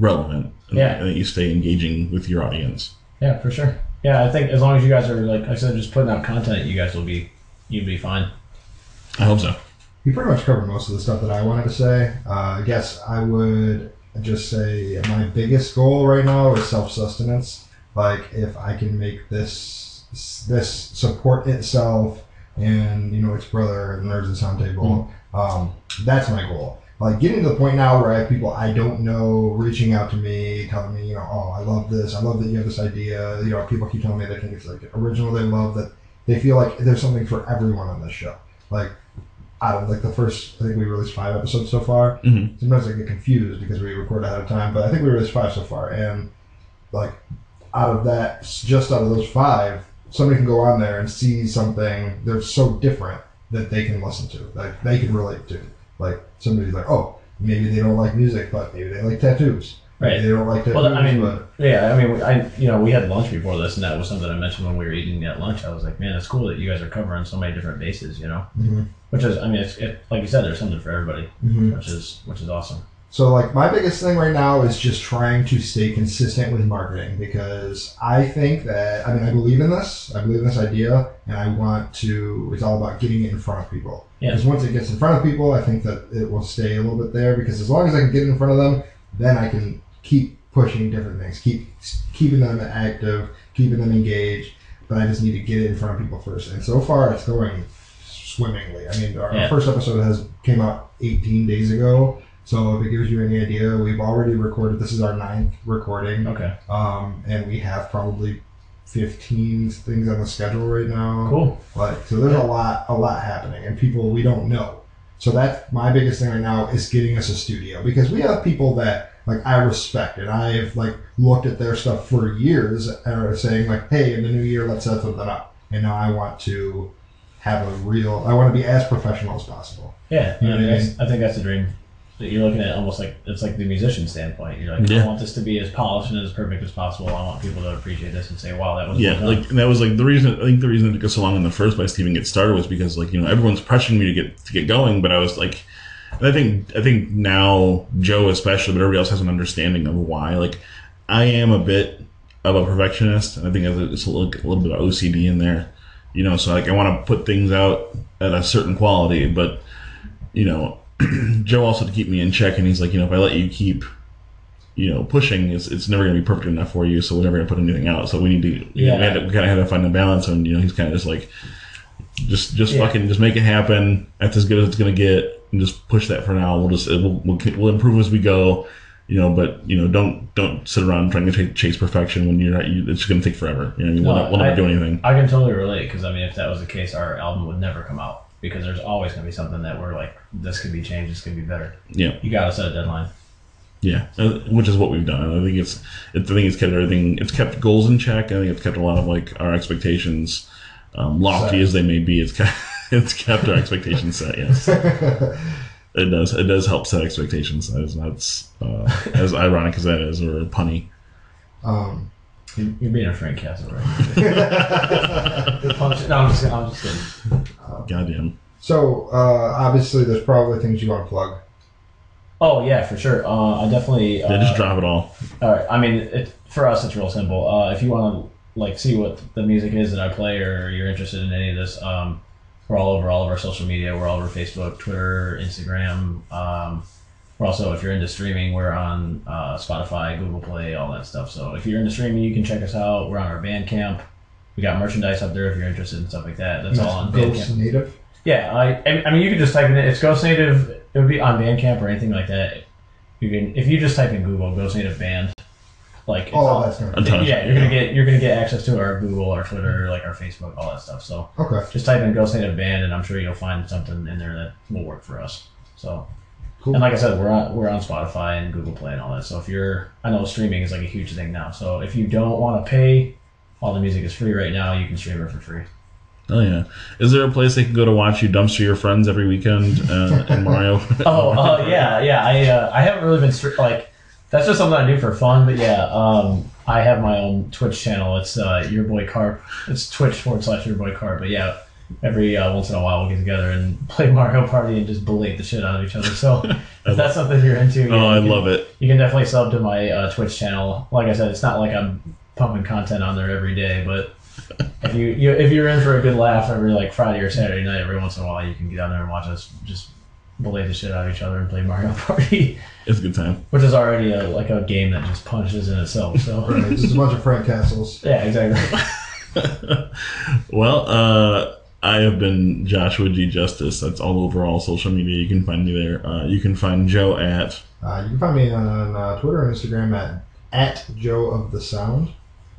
relevant. and- Yeah. and that you stay engaging with your audience. Yeah, for sure. Yeah, I think as long as you guys are like I said, just putting out content, you guys will be you'll be fine. I hope so. You pretty much covered most of the stuff that I wanted to say. Uh, I guess I would just say my biggest goal right now is self sustenance. Like if I can make this this support itself and you know its brother, the Nerds and Sound Table, um, that's my goal. Like getting to the point now where I have people I don't know reaching out to me, telling me, you know, oh, I love this. I love that you have this idea. You know, people keep telling me they think it's like original. They love that. They feel like there's something for everyone on this show. Like I don't like the first, I think we released five episodes so far. Mhm. Sometimes I get confused because we record ahead of time, but I think we released five so far. And like out of that, just out of those five, somebody can go on there and see something that's so different that they can listen to, like they can relate to. Like somebody's like, oh, maybe they don't like music, but maybe they like tattoos. Maybe Right. they don't like tattoos, Well, I mean, but yeah, I mean, I you know we had lunch before this, and that was something I mentioned when we were eating at lunch. I was like, man, it's cool that you guys are covering so many different bases, you know. Mhm. Which is, I mean, it's it, like you said, there's something for everybody, Mhm. which is which is awesome. So like my biggest thing right now is just trying to stay consistent with marketing because I think that I mean I believe in this. I believe in this idea and I want to it's all about getting it in front of people. Yeah. Because once it gets in front of people, I think that it will stay a little bit there because as long as I can get it in front of them, then I can keep pushing different things, keep keeping them active, keeping them engaged, but I just need to get it in front of people first. And so far it's going swimmingly. I mean, our, Yeah. our first episode has came out 18 days ago. So if it gives you any idea, we've already recorded. This is our ninth recording, Okay, um, and we have probably 15 things on the schedule right now. cool. Like, so there's a lot, a lot happening, and people we don't know. So that's my biggest thing right now is getting us a studio because we have people that like I respect and I've like looked at their stuff for years and are saying like, hey, in the new year, let's set something up. And now I want to have a real. I want to be as professional as possible. Yeah, You know I, mean, I that's- I think that's the dream. That you're looking at almost like it's like the musician standpoint. You're like, Yeah. I want this to be as polished and as perfect as possible. I want people to appreciate this and say, "Wow, that was Yeah, well like and that was like the reason. I think the reason it took so long in the first place to even get started was because like you know everyone's pressuring me to get to get going, but I was like, and I think I think now Joe especially, but everybody else has an understanding of why. Like, I am a bit of a perfectionist, and I think there's a little, a little bit of OCD in there. You know, so like I want to put things out at a certain quality, but you know, [CLEARS THROAT] Joe also to keep me in check, and he's like, you know, if I let you keep you know, pushing is it's never going to be perfect enough for you, so we're never going to put anything out. So we need to, Yeah. we, had to, we kind of had to find a balance, and you know, he's kind of just like, just just Yeah. fucking just make it happen. That's as good as it's going to get, and just push that for now. We'll just we'll, we'll we'll improve as we go, you know. But you know, don't don't sit around trying to chase, chase perfection when you're not. You, it's going to take forever. You know, we'll, No, not, we'll never do anything. I can totally relate because I mean, if that was the case, our album would never come out because there's always going to be something that we're like, this could be changed, this could be better. Yeah. You got to set a deadline. Yeah, which is what we've done. I think it's, it's I think it's kept everything. It's kept goals in check. I think it's kept a lot of like our expectations, um, lofty Set. as they may be. It's kept [LAUGHS] it's kept our expectations set. Yes. [LAUGHS] It does. It does help set expectations. As that's uh, as ironic as that is, or punny. Um, You- You're being a Frank Castle, right? [LAUGHS] The punch- no, I'm just, I'm just kidding. Goddamn. so uh, obviously, there's probably things you want to plug. Oh yeah, for sure. Uh, I definitely. Uh, Yeah, just drop it all. All right. I mean, it, for us, it's real simple. Uh, if you want to like see what the music is that I play, or you're interested in any of this, um, we're all over all of our social media. We're all over Facebook, Twitter, Instagram. Um, we're also, if you're into streaming, we're on uh, Spotify, Google Play, all that stuff. So if you're into streaming, you can check us out. We're on our Bandcamp. We got merchandise up there if you're interested in stuff like that. That's all on Ghost Bandcamp. Native. Yeah, I, I mean, you can just type in it. It's Ghost Native. It would be on Bandcamp or anything like that. You can, if you just type in Google Ghost Native Band, like it's Oh, all- that's gonna. A ton of yeah, you're gonna get you're gonna get access to our Google, our Twitter, like our Facebook, all that stuff. So Okay. just type in Ghost Native Band, and I'm sure you'll find something in there that will work for us. So, Cool. and like I said, we're on we're on Spotify and Google Play and all that. So if you're, I know streaming is like a huge thing now. So if you don't want to pay, all the music is free right now. You can stream it for free. Oh yeah. Is there a place they can go to watch you dumpster your friends every weekend uh, in Mario? [LAUGHS] Oh, uh, yeah, yeah. I uh, I haven't really been stri- like that's just something I do for fun. But yeah, um, I have my own Twitch channel. It's uh, your boy Carp. It's Twitch forward slash your boy Carp. But yeah, every uh, once in a while we'll get together and [LAUGHS] play Mario Party and just belate the shit out of each other. So [LAUGHS] if that's something you're into, yeah, oh, I you can- love it. You can definitely sub to my uh, Twitch channel. Like I said, it's not like I'm pumping content on there every day, but. If you, you if you're in for a good laugh every like Friday or Saturday night, every once in a while you can get down there and watch us just belay the shit out of each other and play Mario [LAUGHS] Party, It's a good time. which is already a, like a game that just punches in itself. So [LAUGHS] Right, Just a bunch of Frank Castles. yeah, exactly. [LAUGHS] well, uh, I have been Joshua G Justice. That's all over all social media. You can find me there. Uh, you can find Joe at Uh, you can find me on uh, Twitter and Instagram at at Joe of the Sound.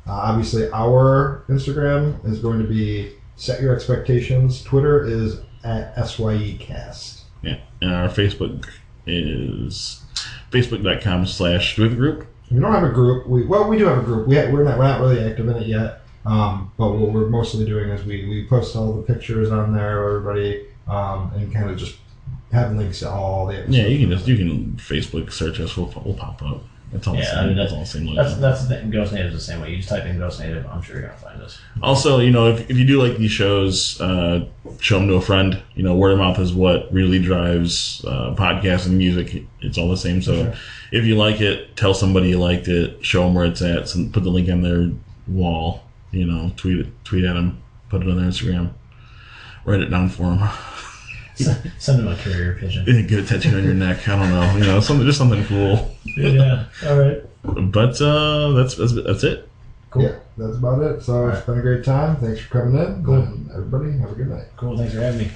Uh, obviously, our Instagram is going to be Set Your Expectations. Twitter is at SYEcast. yeah, and our Facebook is facebook.com slash do we have a group. We don't have a group. We well, we do have a group. We we're not we're not really active in it yet. Um, but what we're mostly doing is we, we post all the pictures on there, everybody, um, and kind of just have links to all the episodes. Yeah, you can just you can Facebook search us. We'll, we'll pop up. It's all the Yeah, same. I mean, it's all the same. logo. That's that's the thing. Ghost Native is the same way. You just type in Ghost Native, I'm sure you're gonna find us. Also, you know, if, if you do like these shows, uh, show them to a friend. You know, word of mouth is what really drives uh, podcasts and music. It's all the same. So Sure. if you like it, tell somebody you liked it. Show them where it's at. Send, put the link on their wall. You know, tweet it, tweet at them. Put it on their Instagram. Write it down for them. Send send them a courier pigeon. Get it tattooed on your neck. I don't know. You know, something just something cool. yeah. All right. But uh, that's that's that's it. Cool. Yeah, that's about it. So it's been a great time. Thanks for coming in. Cool. And everybody, have a good night. Cool. Thanks for having me.